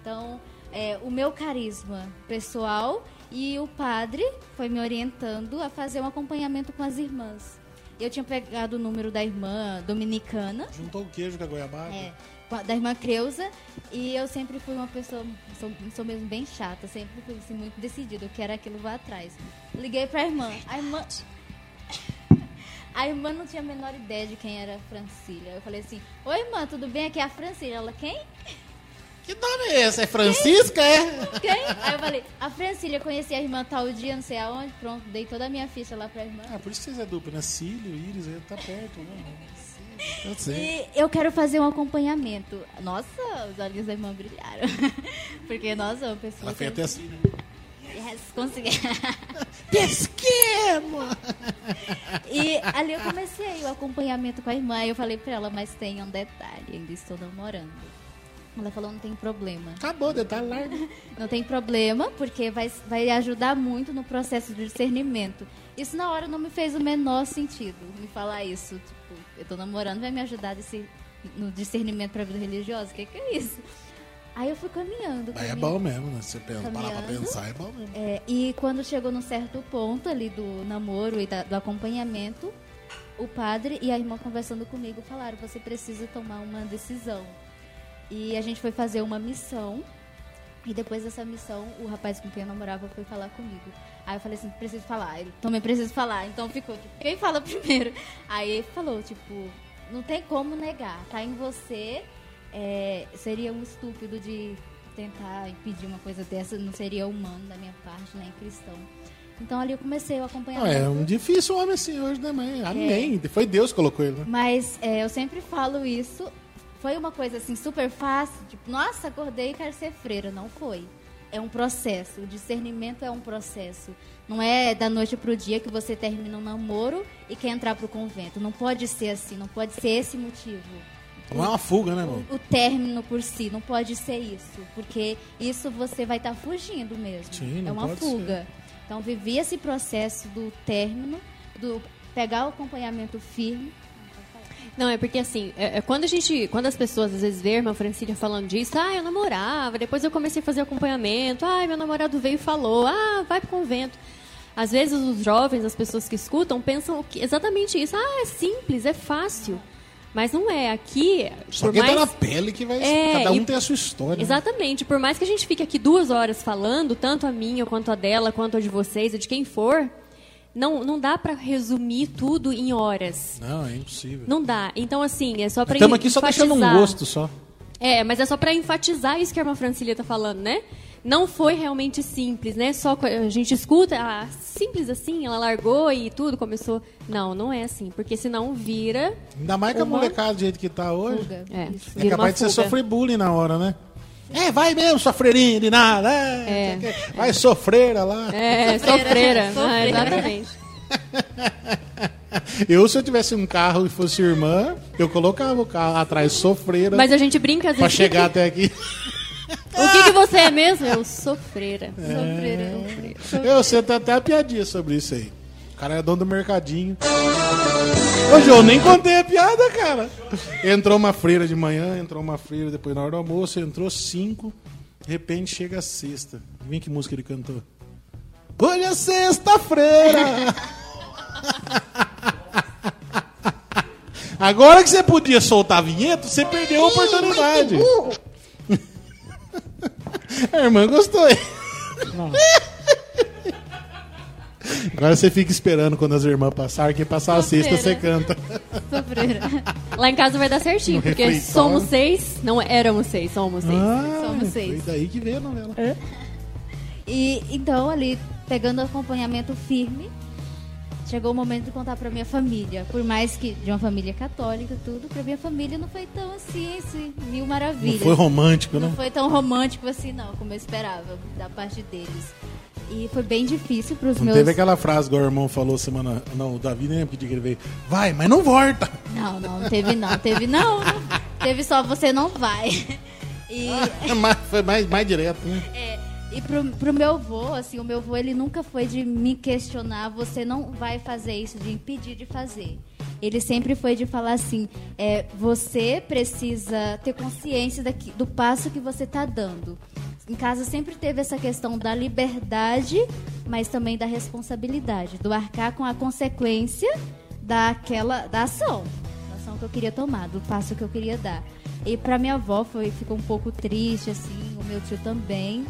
Então, é, o meu carisma pessoal e o padre foi me orientando a fazer um acompanhamento com as irmãs. Eu tinha pegado o número da irmã dominicana, Juntou o queijo com a goiabada. é, da irmã Creuza, e eu sempre fui uma pessoa, sou, sou mesmo bem chata, sempre fui assim, muito decidida, eu quero aquilo lá atrás. Liguei pra irmã, a irmã. A irmã não tinha a menor ideia de quem era a Francília. Eu falei assim: Oi, irmã, tudo bem? Aqui é a Francília. Ela, quem? Que nome é esse? É Francisca, é? Quem? Aí eu falei: A Francília, conheci a irmã tal dia, não sei aonde. Pronto, dei toda a minha ficha lá pra irmã. Ah, por isso que vocês é dupla, né? Cílio, Íris, aí tá perto, né? Eu sei. E eu quero fazer um acompanhamento. Nossa, os olhos da irmã brilharam. Porque, nossa, uma pessoa. Ela fez que- até assim, né? Yes, consegui. Esquema! E ali eu comecei o acompanhamento com a irmã. E eu falei pra ela, mas tem um detalhe, ainda estou namorando. Ela falou, não tem problema. Acabou, detalhe largo. Não tem problema, porque vai, vai ajudar muito no processo de discernimento. Isso na hora não me fez o menor sentido, me falar isso. Eu tô namorando, vai me ajudar desse, no discernimento pra vida religiosa? O que, que é isso? Aí eu fui caminhando. Mas é bom mesmo, né? Se pensa, parar pra pensar, é bom mesmo. É, e quando chegou num certo ponto ali do namoro e da- do acompanhamento, o padre e a irmã conversando comigo falaram: você precisa tomar uma decisão. E a gente foi fazer uma missão. E depois dessa missão, o rapaz com quem eu namorava foi falar comigo. Aí eu falei assim: preciso falar. Ele também preciso falar. Então ficou: tipo, quem fala primeiro? Aí ele falou: tipo, não tem como negar, tá em você. É, seria um estúpido de tentar impedir uma coisa dessa, não seria humano da minha parte, nem cristão. Então ali eu comecei o Não, acompanhamento. é um difícil homem assim hoje, né, mãe? Amém. Foi Deus que colocou ele, né? Mas é, eu sempre falo isso. Foi uma coisa assim super fácil, tipo, nossa, acordei e quero ser freira. Não foi. É um processo. O discernimento é um processo. Não é da noite pro dia que você termina um namoro e quer entrar pro convento. Não pode ser assim, não pode ser esse motivo. Não é uma fuga, né, irmão? o término por si, não pode ser isso, porque isso você vai estar fugindo mesmo. Sim, é uma fuga. Então vivi esse processo do término, do pegar o acompanhamento firme. Não, é porque assim, é- é quando a gente, quando as pessoas às vezes vê a irmã Francília falando disso, ah, eu namorava, depois eu comecei a fazer acompanhamento, ah, meu namorado veio e falou, ah, vai pro convento. Às vezes os jovens, as pessoas que escutam, pensam que exatamente isso, ah, é simples, é fácil. Mas não é. Aqui, Só por quem mais... tá na pele que vai. É, cada um e- tem a sua história. né? Exatamente. Por mais que a gente fique aqui duas horas falando, tanto a minha, quanto a dela, quanto a de vocês, ou de quem for, não, não dá pra resumir tudo em horas. Não, é impossível. Não dá. Então, assim, é só pra Estamos aqui só deixando um enfatizar. gosto só. É, mas é só pra enfatizar isso que a irmã Francília tá falando, né? Não foi realmente simples, né? Só a gente escuta, ah, simples assim, ela largou e tudo começou. Não, não é assim, porque senão vira. Ainda mais com a molecada do jeito que tá hoje. Fuga. É. É vira uma capaz de você sofrer bullying na hora, né? É, vai mesmo, sofrerinha de nada. É, quê. Vai sofreira lá. É, Sofreira. sofreira. Ah, Sofreira. exatamente. Eu, se eu tivesse um carro e fosse irmã, eu colocava o carro atrás sofreira Mas a gente brinca às pra vezes. chegar até aqui. O que, que você é mesmo? Eu sou freira. Sofrer. Eu sei até até a piadinha sobre isso aí. O cara é dono do mercadinho. Ô, João, nem contei a piada, cara. Entrou uma freira de manhã, entrou uma freira depois na hora do almoço, entrou cinco. De repente chega a sexta. Vem que música ele cantou. Hoje é sexta-feira. Agora que você podia soltar a vinheta, você perdeu a oportunidade. A irmã gostou. hein? Agora você fica esperando quando as irmãs passarem, quem passar a sexta você canta. Lá em casa vai dar certinho, No porque refeitório. somos seis. Não éramos seis, somos seis. Ah, Somos foi seis. daí que veio a novela. E então ali, pegando acompanhamento firme, chegou o momento de contar pra minha família. Por mais que de uma família católica, tudo, pra minha família não foi tão assim, assim mil maravilhas. Não foi romântico, Não né? foi tão romântico assim, não, como eu esperava da parte deles. E foi bem difícil pros Não meus. teve aquela frase que o irmão falou semana. Não, o Davi nem pediu que ele veio. Vai, mas não volta! Não, não, não teve não, teve não. não. Teve só você não vai. E, Mas foi mais, mais direto, né? é, e pro, pro meu avô, assim, o meu avô, ele nunca foi de me questionar, você não vai fazer isso, de impedir de fazer. Ele sempre foi de falar assim, é, você precisa ter consciência daqui, do passo que você está dando. Em casa sempre teve essa questão da liberdade, mas também da responsabilidade, do arcar com a consequência daquela da ação, da ação que eu queria tomar, do passo que eu queria dar. E para minha avó foi ficou um pouco triste assim, o meu tio também.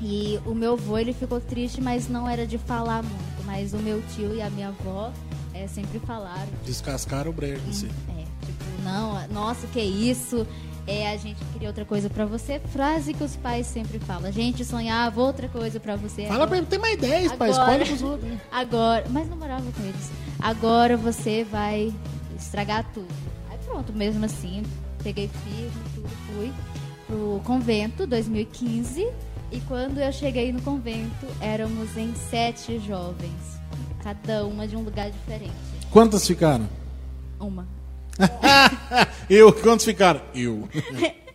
E o meu avô ele ficou triste, mas não era de falar muito, mas o meu tio e a minha avó é, sempre falaram Descascaram o brejo, assim. é, tipo, não, nossa, que isso? É, a gente queria outra coisa pra você. Frase que os pais sempre falam. A gente sonhava outra coisa pra você. Fala pra ele, tem mais 10, pai. Agora. Escolhe pros outros. né? agora, mas não morava com eles. Agora você vai estragar tudo. Aí pronto, mesmo assim, peguei firme, tudo, fui pro convento 2015. E quando eu cheguei no convento, éramos em sete jovens. Cada uma de um lugar diferente. Quantas ficaram? Uma. Eu. Quantos ficaram? Eu.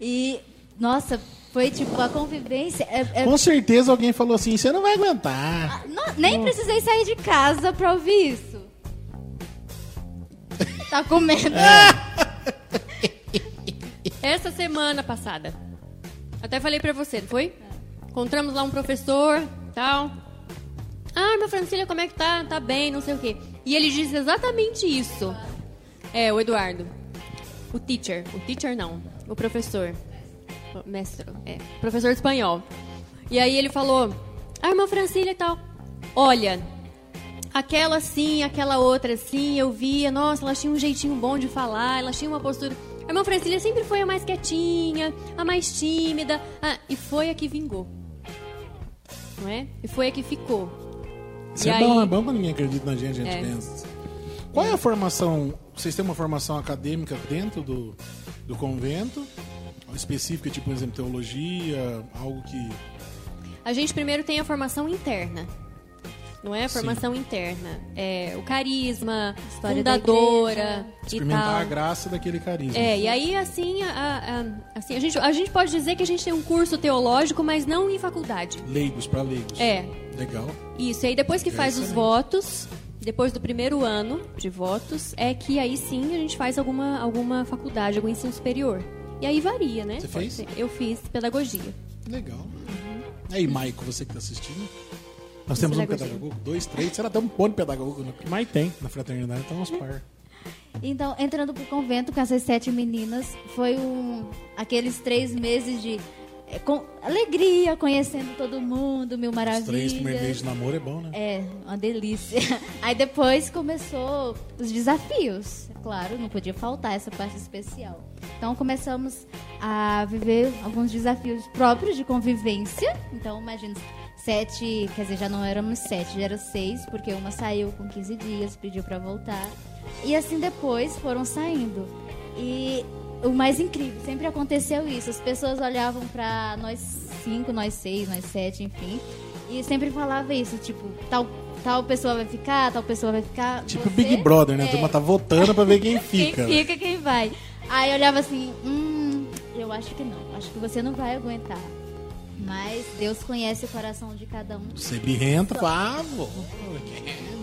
E, nossa, foi tipo a convivência. É, é- Com certeza alguém falou assim: você não vai aguentar. Não- nem precisei sair de casa pra ouvir isso. Tá comendo. Essa semana passada. Até falei pra você, não foi? Encontramos lá um professor, tal. Ah, meu Francília, como é que tá? Tá bem, não sei o quê. E ele diz exatamente isso. É, o Eduardo. O teacher. O teacher não. O professor. O mestre. É. Professor de espanhol. E aí ele falou: Ah, irmã Francília e tal. Olha, aquela sim, aquela outra sim, eu via, nossa, elas tinham um jeitinho bom de falar, elas tinham uma postura. A irmã Francília sempre foi a mais quietinha, a mais tímida, ah, e foi a que vingou. Não é? E foi a que ficou. Isso E é aí- bom, é bom quando ninguém acredita na gente, a gente É. pensa. Qual é a formação? Vocês têm uma formação acadêmica dentro do, do convento? Específica, tipo, por exemplo, teologia, algo que. A gente primeiro tem a formação interna. Não é? A formação interna. É, o carisma, História da fundadora e experimentar tal. a graça daquele carisma. É, e aí assim, a, a- assim a, gente, a gente pode dizer que a gente tem um curso teológico, mas não em faculdade. Leigos para leigos. É, Legal. isso. E aí depois que faz os Excelente. votos, depois do primeiro ano de votos, é que aí sim a gente faz alguma, alguma faculdade, algum ensino superior. E aí varia, né? Você fez? Eu fiz pedagogia. Legal. Aí, Maico, você que está assistindo. Nós temos um pedagogo, dois, três, será até um de pedagogo Mas tem. na fraternidade, então uns par. Então, entrando pro convento com essas sete meninas, foi um aqueles três meses de é, com alegria, conhecendo todo mundo, mil Os maravilhas. três primeiros meses de namoro é bom, né? É, uma delícia. Aí depois começou os desafios. É Claro, não podia faltar essa parte especial. Então começamos a viver alguns desafios próprios de convivência. Então, imagina, sete, quer dizer, já não éramos sete, já eram seis, porque uma saiu com 15 dias, pediu pra voltar. E assim depois foram saindo. E o mais incrível, sempre aconteceu isso. As pessoas olhavam pra nós cinco, nós seis, nós sete, enfim. E sempre falava isso, tipo, tal, tal pessoa vai ficar, tal pessoa vai ficar. Tipo você- Big Brother, né? A É, turma tá votando pra ver quem quem fica. fica, quem vai. Aí eu olhava assim, hum, eu acho que não, acho que você não vai aguentar. Mas Deus conhece o coração de cada um. Você birrenta, vou.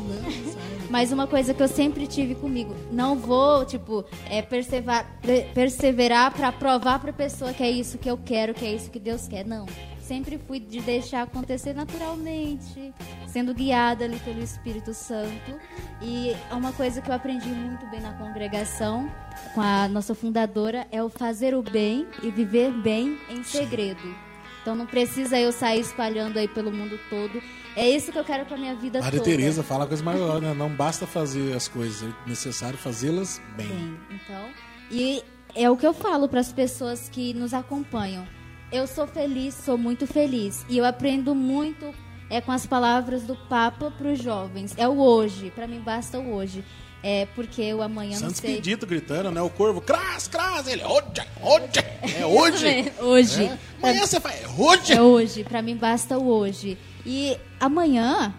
Mas uma coisa que eu sempre tive comigo, não vou, tipo, é, perseverar, perseverar para provar pra pessoa que é isso que eu quero, que é isso que Deus quer. Não. Sempre fui de deixar acontecer naturalmente, sendo guiada ali pelo Espírito Santo. E uma coisa que eu aprendi muito bem na congregação, com a nossa fundadora, é o fazer o bem e viver bem em segredo. Então não precisa eu sair espalhando aí pelo mundo todo. É isso que eu quero pra minha vida Maria toda. Tereza fala coisa maior, né? Não basta fazer as coisas, é necessário fazê-las bem. Bem, então. E é o que eu falo para as pessoas que nos acompanham. eu sou feliz, sou muito feliz. E eu aprendo muito é com as palavras do Papa para os jovens. É o hoje, para mim basta o hoje. É porque o amanhã Santos não sei. Pedito gritando, né? O corvo, cras, cras, ele, hoje, hoje, é hoje. hoje. É. Amanhã você faz, é hoje. É hoje, para mim basta o hoje. E amanhã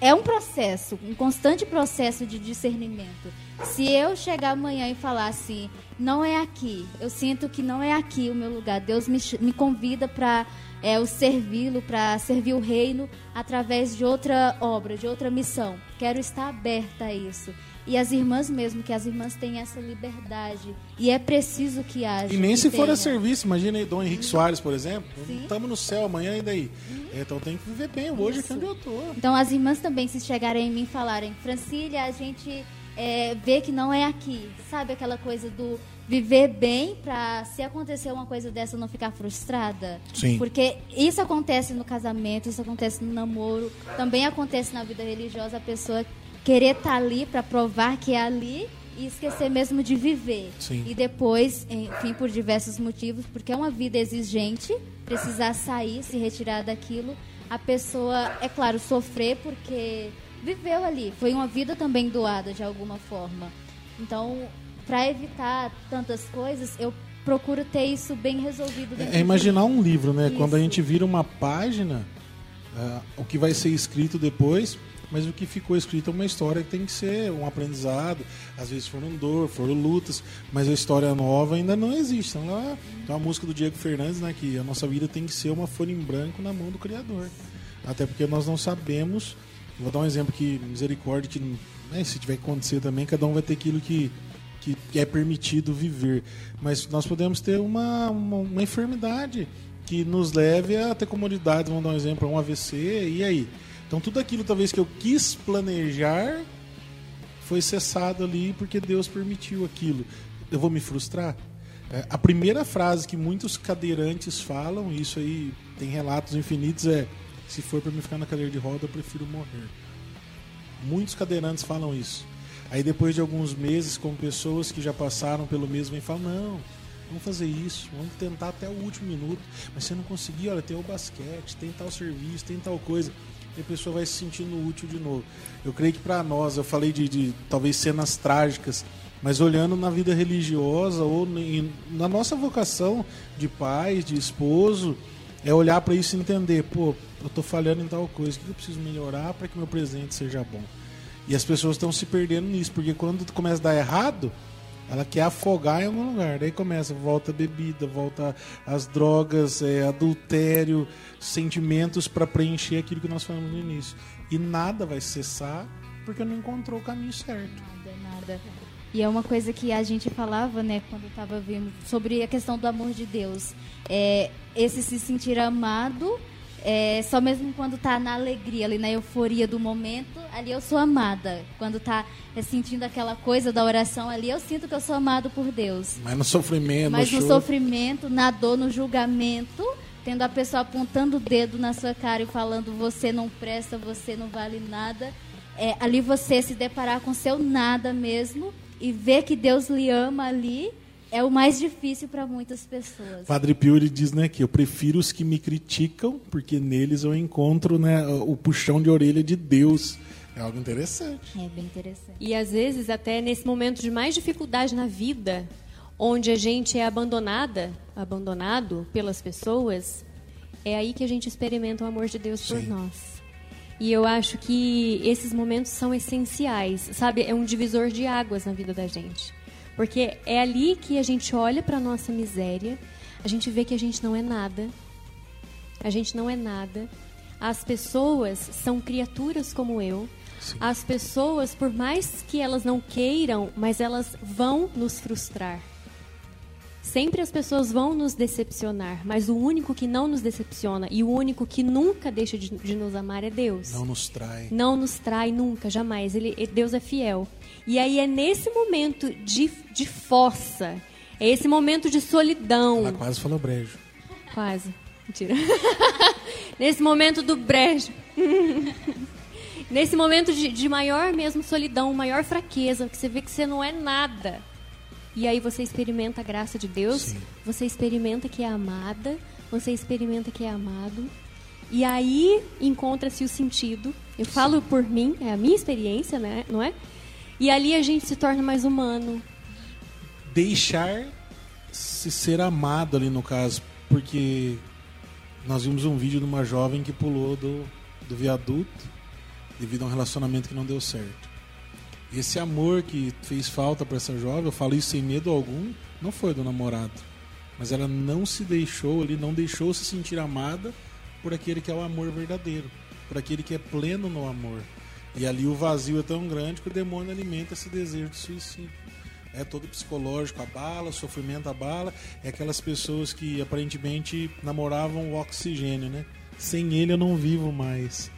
é um processo, um constante processo de discernimento. Se eu chegar amanhã e falar assim, não é aqui, eu sinto que não é aqui o meu lugar, Deus me, me convida para é, o servi-lo, para servir o reino através de outra obra, de outra missão. Quero estar aberta a isso. E as irmãs mesmo, que as irmãs têm essa liberdade. E é preciso que haja. E nem se for a tenha. serviço, imagina aí Dom Henrique Soares, por exemplo. Estamos no céu amanhã e daí? É, então tem que viver bem hoje aqui Isso. onde eu tô. Então as irmãs também, se chegarem em mim e falarem, Francília, a gente é, vê que não é aqui. Sabe aquela coisa do viver bem pra se acontecer uma coisa dessa não ficar frustrada? Sim. Porque isso acontece no casamento, isso acontece no namoro, também acontece na vida religiosa, a pessoa querer estar ali pra provar que é ali e esquecer mesmo de viver. Sim. E depois, enfim, por diversos motivos, porque é uma vida exigente, precisar sair, se retirar daquilo, a pessoa, é claro, sofrer porque viveu ali, foi uma vida também doada de alguma forma. Então, para evitar tantas coisas, eu procuro ter isso bem resolvido É, é imaginar um livro, né? Quando a Isso. gente vira uma página, ah, o que vai ser escrito depois, mas o que ficou escrito é uma história que tem que ser um aprendizado. Às vezes foram dor, foram lutas, mas a história nova ainda não existe. Então, lá, tem uma música do Diego Fernandes, né? Que a nossa vida tem que ser uma folha em branco na mão do Criador. Até porque nós não sabemos. Vou dar um exemplo que misericórdia, que né, se tiver que acontecer também, cada um vai ter aquilo que, que, é permitido viver. Mas nós podemos ter uma, uma, uma enfermidade que nos leve a ter comodidades, vamos dar um exemplo, um AVC, e aí? Então tudo aquilo talvez que eu quis planejar foi cessado ali porque Deus permitiu aquilo. Eu vou me frustrar? É, a primeira frase que muitos cadeirantes falam, e isso aí tem relatos infinitos, é se for para me ficar na cadeira de roda, eu prefiro morrer. Muitos cadeirantes falam isso. Aí depois de alguns meses, com pessoas que já passaram pelo mesmo, vem falam, não, vamos fazer isso, vamos tentar até o último minuto. Mas se não conseguir, olha, tem o basquete, tem tal serviço, tem tal coisa. E a pessoa vai se sentindo útil de novo. Eu creio que para nós, eu falei de, de talvez cenas trágicas, mas olhando na vida religiosa ou em- na nossa vocação de pai, de esposo, é olhar para isso e entender, pô, eu tô falhando em tal coisa, o que eu preciso melhorar para que meu presente seja bom? E as pessoas estão se perdendo nisso, porque quando começa a dar errado, ela quer afogar em algum lugar. Daí começa, volta bebida, volta as drogas, é, adultério, sentimentos para preencher aquilo que nós falamos no início. E nada vai cessar porque não encontrou o caminho certo. Nada, nada. E é uma coisa que a gente falava, né, quando estava vendo sobre a questão do amor de Deus. É, esse se sentir amado, é, só mesmo quando tá na alegria, ali na euforia do momento, ali eu sou amada. Quando tá é, sentindo aquela coisa da oração ali, eu sinto que eu sou amado por Deus. Mas no sofrimento, Mas no choro, sofrimento, na dor, no julgamento, tendo a pessoa apontando o dedo na sua cara e falando você não presta, você não vale nada, é, ali você se deparar com seu nada mesmo e ver que Deus lhe ama ali é o mais difícil para muitas pessoas. Padre Pio ele diz né, que eu prefiro os que me criticam, porque neles eu encontro né, o puxão de orelha de Deus. É algo interessante. É bem interessante. E às vezes, até nesse momento de mais dificuldade na vida, onde a gente é abandonada, abandonado pelas pessoas, é aí que a gente experimenta o amor de Deus por Sim. nós. E eu acho que esses momentos são essenciais, sabe? É um divisor de águas na vida da gente. Porque é ali que a gente olha para nossa miséria, a gente vê que a gente não é nada, a gente não é nada. As pessoas são criaturas como eu. As pessoas, por mais que elas não queiram, mas elas vão nos frustrar. Sempre as pessoas vão nos decepcionar, mas o único que não nos decepciona e o único que nunca deixa de, de nos amar é Deus. Não nos trai. Não nos trai nunca, jamais. Ele, Deus é fiel. E aí é nesse momento de, de fossa, é esse momento de solidão. Ela quase falou brejo. Quase. Mentira. Nesse momento do brejo. Nesse momento de, de maior mesmo solidão, maior fraqueza, que você vê que você não é nada. E aí você experimenta a graça de Deus, Sim. você experimenta que é amada, você experimenta que é amado. E aí encontra-se o sentido. Eu falo por mim, é a minha experiência, né? não é? E ali a gente se torna mais humano. deixar se ser amado ali no caso, porque nós vimos um vídeo de uma jovem que pulou do, do viaduto devido a um relacionamento que não deu certo. Esse amor que fez falta para essa jovem, eu falo isso sem medo algum, não foi do namorado, mas ela não se deixou ali, não deixou se sentir amada por aquele que é o amor verdadeiro, por aquele que é pleno no amor. E ali o vazio é tão grande que o demônio alimenta esse desejo de suicídio é todo psicológico, abala, sofrimento abala. É aquelas pessoas que aparentemente namoravam o oxigênio, né? Sem ele eu não vivo mais.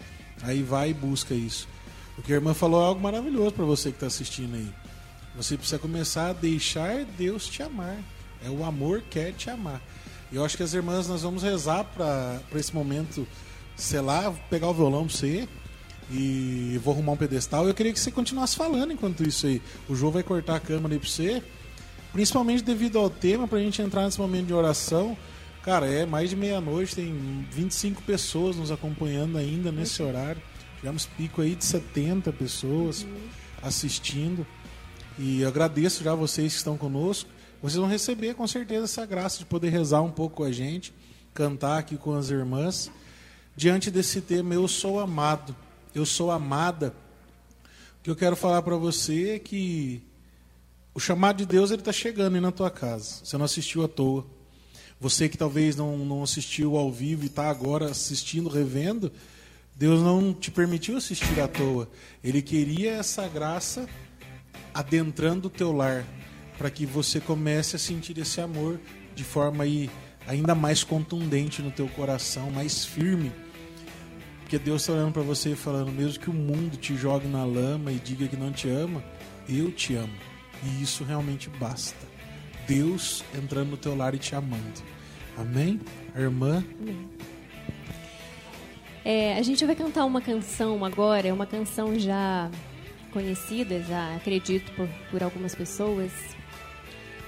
Aí vai e busca isso. O que a irmã falou é algo maravilhoso para você que está assistindo aí. Você precisa começar a deixar Deus te amar. É o amor que quer te amar. E eu acho que as irmãs nós vamos rezar para esse momento, sei lá, pegar o violão para você e vou arrumar um pedestal. Eu queria que você continuasse falando enquanto isso aí. O João vai cortar a câmera aí pra você. Principalmente devido ao tema, pra gente entrar nesse momento de oração. Cara, é mais de meia-noite, tem 25 pessoas nos acompanhando ainda nesse horário. Tivemos pico aí de 70 pessoas assistindo. E agradeço já vocês que estão conosco. Vocês vão receber com certeza essa graça de poder rezar um pouco com a gente, cantar aqui com as irmãs, diante desse tema Eu Sou Amado eu sou amada. O que eu quero falar para você é que o chamado de Deus ele está chegando aí na tua casa. Você não assistiu à toa. Você que talvez não, não assistiu ao vivo e está agora assistindo, revendo, Deus não te permitiu assistir à toa. Ele queria essa graça adentrando o teu lar, para que você comece a sentir esse amor de forma aí ainda mais contundente no teu coração, mais firme porque Deus está olhando para você e falando, mesmo que o mundo te jogue na lama e diga que não te ama, eu te amo. E isso realmente basta. Deus entrando no teu lar e te amando. Amém? Irmã? Amém. É, a gente vai cantar uma canção agora, é uma canção já conhecida, já acredito por, por algumas pessoas.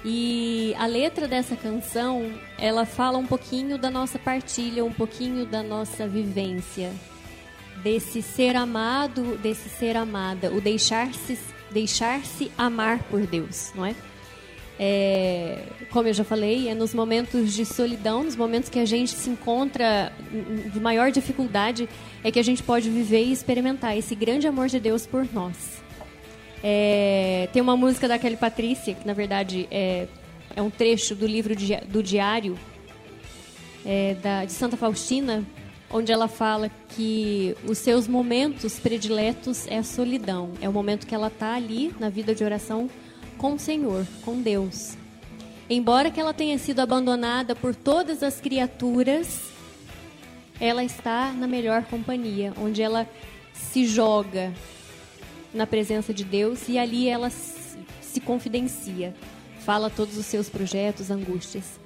E a letra dessa canção, ela fala um pouquinho da nossa partilha, um pouquinho da nossa vivência desse ser amado, desse ser amada, o deixar-se deixar-se amar por Deus, não é? É? Como eu já falei, é nos momentos de solidão, nos momentos que a gente se encontra de maior dificuldade, é que a gente pode viver e experimentar esse grande amor de Deus por nós. É, tem uma música da Kelly Patrícia, que na verdade é, é um trecho do livro do diário é, da, de Santa Faustina, onde ela fala que os seus momentos prediletos é a solidão. É o momento que ela está ali na vida de oração com o Senhor, com Deus. Embora que ela tenha sido abandonada por todas as criaturas, ela está na melhor companhia, onde ela se joga na presença de Deus e ali ela se confidencia, fala todos os seus projetos, angústias.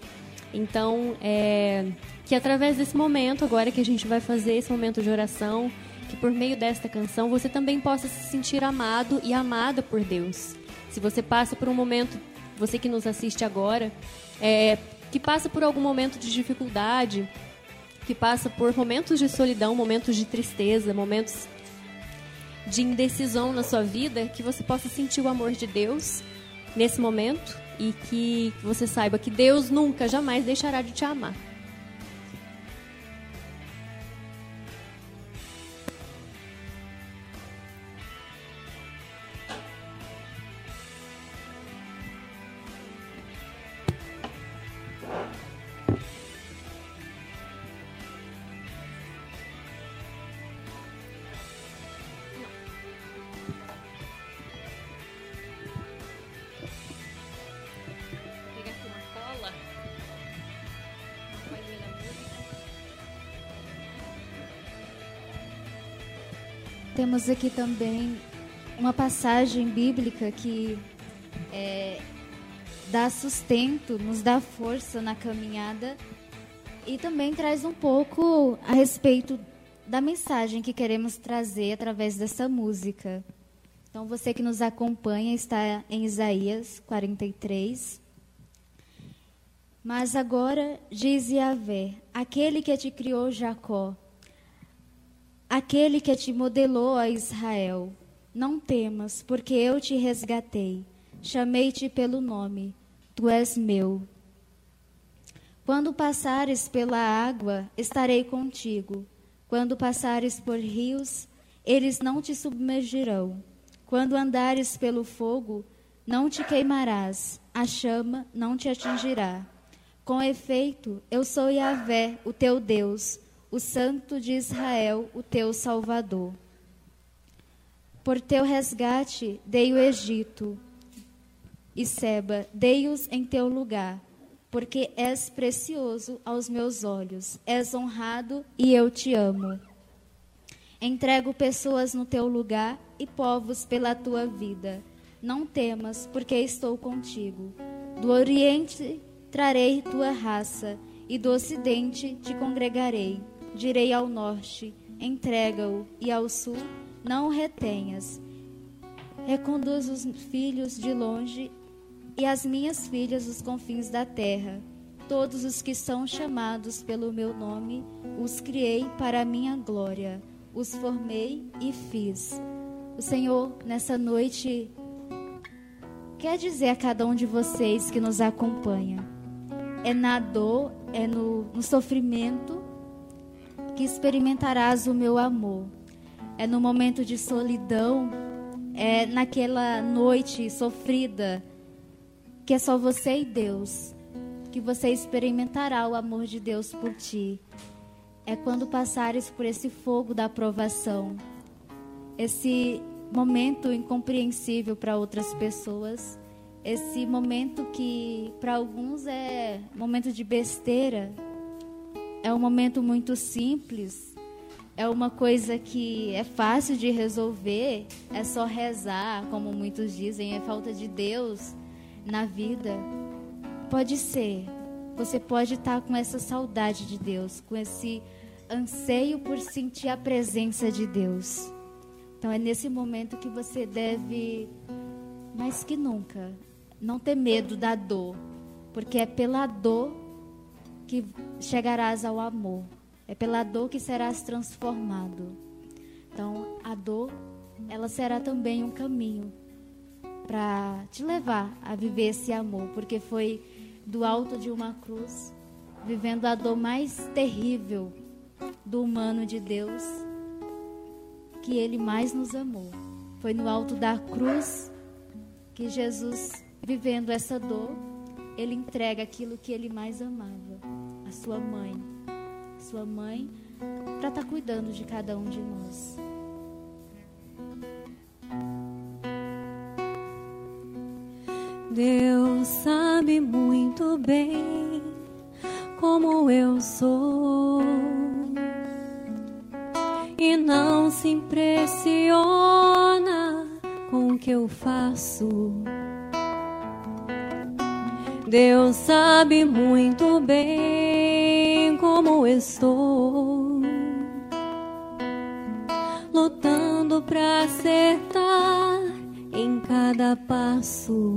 Então, é, que através desse momento, agora que a gente vai fazer esse momento de oração, que por meio desta canção você também possa se sentir amado e amada por Deus. Se você passa por um momento, você que nos assiste agora, é, que passa por algum momento de dificuldade, que passa por momentos de solidão, momentos de tristeza, momentos de indecisão na sua vida, que você possa sentir o amor de Deus nesse momento e que você saiba que Deus nunca, jamais deixará de te amar. Temos aqui também uma passagem bíblica que é, dá sustento, nos dá força na caminhada e também traz um pouco a respeito da mensagem que queremos trazer através dessa música. Então, você que nos acompanha está em Isaías 43. Mas agora diz Yahvé, aquele que te criou Jacó, aquele que te modelou a Israel, não temas, porque eu te resgatei, chamei-te pelo nome, tu és meu. Quando passares pela água, estarei contigo. Quando passares por rios, eles não te submergirão. Quando andares pelo fogo, não te queimarás, a chama não te atingirá. Com efeito, eu sou Yahvé, o teu Deus, o Santo de Israel, o teu Salvador. Por teu resgate dei o Egito e Seba, dei-os em teu lugar, porque és precioso aos meus olhos, és honrado e eu te amo. Entrego pessoas no teu lugar e povos pela tua vida. Não temas, porque estou contigo. Do Oriente trarei tua raça, e do Ocidente te congregarei. Direi ao Norte: entrega-o, e ao Sul: não o retenhas. Reconduz os filhos de longe e as minhas filhas os confins da terra. Todos os que são chamados pelo meu nome, os criei para a minha glória, os formei e fiz. O Senhor, nessa noite, quer dizer a cada um de vocês que nos acompanha é na dor, é no, no sofrimento que experimentarás o meu amor. É no momento de solidão, é naquela noite sofrida, que é só você e Deus, que você experimentará o amor de Deus por ti. É quando passares por esse fogo da aprovação, esse momento incompreensível para outras pessoas esse momento que para alguns é momento de besteira, é um momento muito simples, é uma coisa que é fácil de resolver, é só rezar, como muitos dizem, é falta de Deus na vida. Pode ser. Você pode estar com essa saudade de Deus, com esse anseio por sentir a presença de Deus. Então é nesse momento que você deve, mais que nunca, não ter medo da dor, porque é pela dor que chegarás ao amor. É pela dor que serás transformado. Então, a dor, ela será também um caminho para te levar a viver esse amor, porque foi do alto de uma cruz, vivendo a dor mais terrível do humano de Deus, que ele mais nos amou. Foi no alto da cruz que Jesus vivendo essa dor, ele entrega aquilo que ele mais amava, a sua mãe. Sua mãe para estar tá cuidando de cada um de nós. Deus sabe muito bem como eu sou e não se impressiona com o que eu faço. Deus sabe muito bem como estou. Lutando para acertar em cada passo.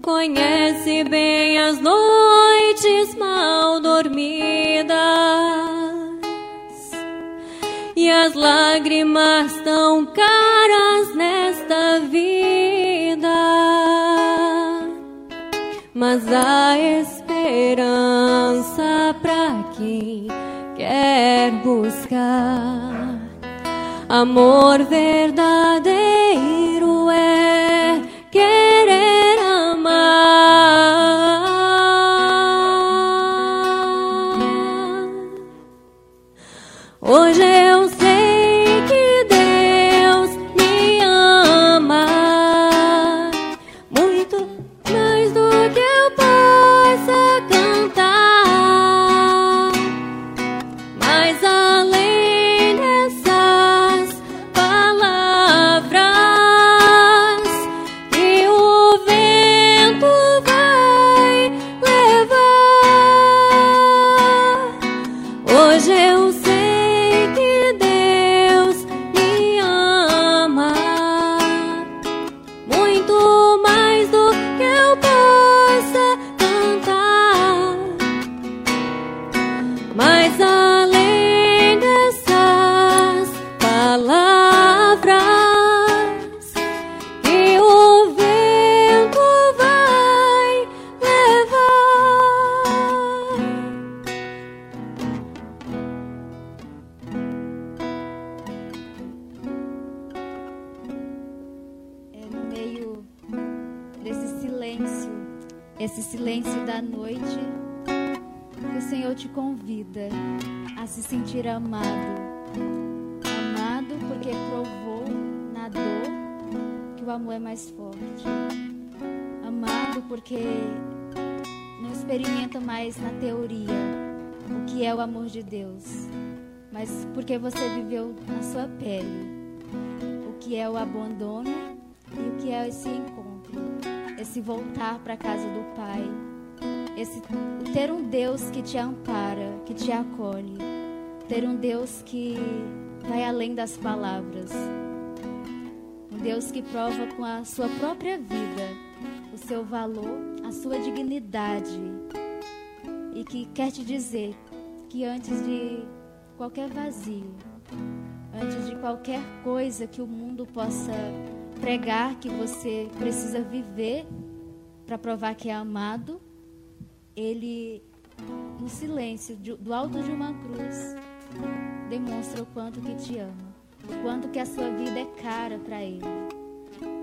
Conhece bem as noites mal dormidas. E as lágrimas tão caras nesta vida mas há esperança para quem quer buscar. Amor verdadeiro viveu na sua pele o que é o abandono e o que é esse encontro, esse voltar para a casa do Pai, esse ter um Deus que te ampara, que te acolhe, ter um Deus que vai além das palavras, um Deus que prova com a sua própria vida o seu valor, a sua dignidade e que quer te dizer que antes de qualquer vazio, antes de qualquer coisa que o mundo possa pregar que você precisa viver para provar que é amado, ele, no silêncio do alto de uma cruz, demonstra o quanto que te ama, o quanto que a sua vida é cara para ele.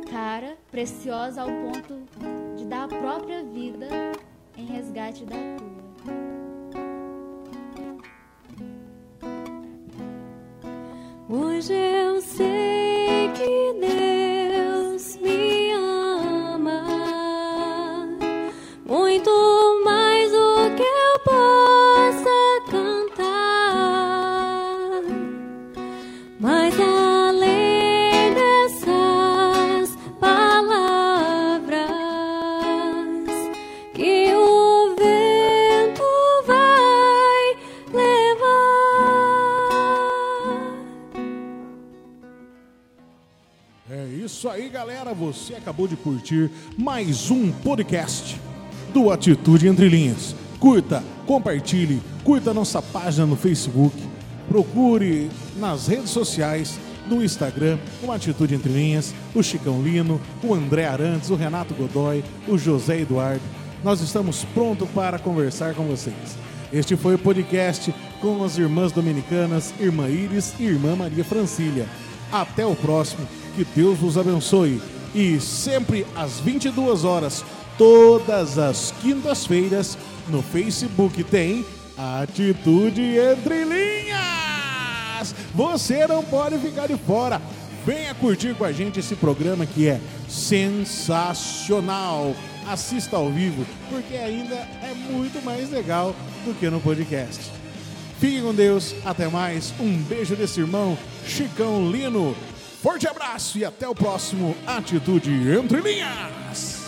Cara, preciosa ao ponto de dar a própria vida em resgate da tua. Você acabou de curtir mais um podcast do Atitude Entre Linhas. Curta, compartilhe, curta nossa página no Facebook. Procure nas redes sociais, no Instagram, o Atitude Entre Linhas, o Chicão Lino, o André Arantes, o Renato Godoy, o José Eduardo. Nós estamos prontos para conversar com vocês. Este foi o podcast com as irmãs dominicanas, Irmã Iris e Irmã Maria Francília. Até o próximo, que Deus vos abençoe. E sempre às 22 horas, todas as quintas-feiras, no Facebook tem Atitude Entre Linhas. Você não pode ficar de fora. Venha curtir com a gente esse programa que é sensacional. Assista ao vivo, porque ainda é muito mais legal do que no podcast. Fique com Deus, até mais. Um beijo desse irmão, Chicão Lino. Forte abraço e até o próximo Atitude Entre Linhas.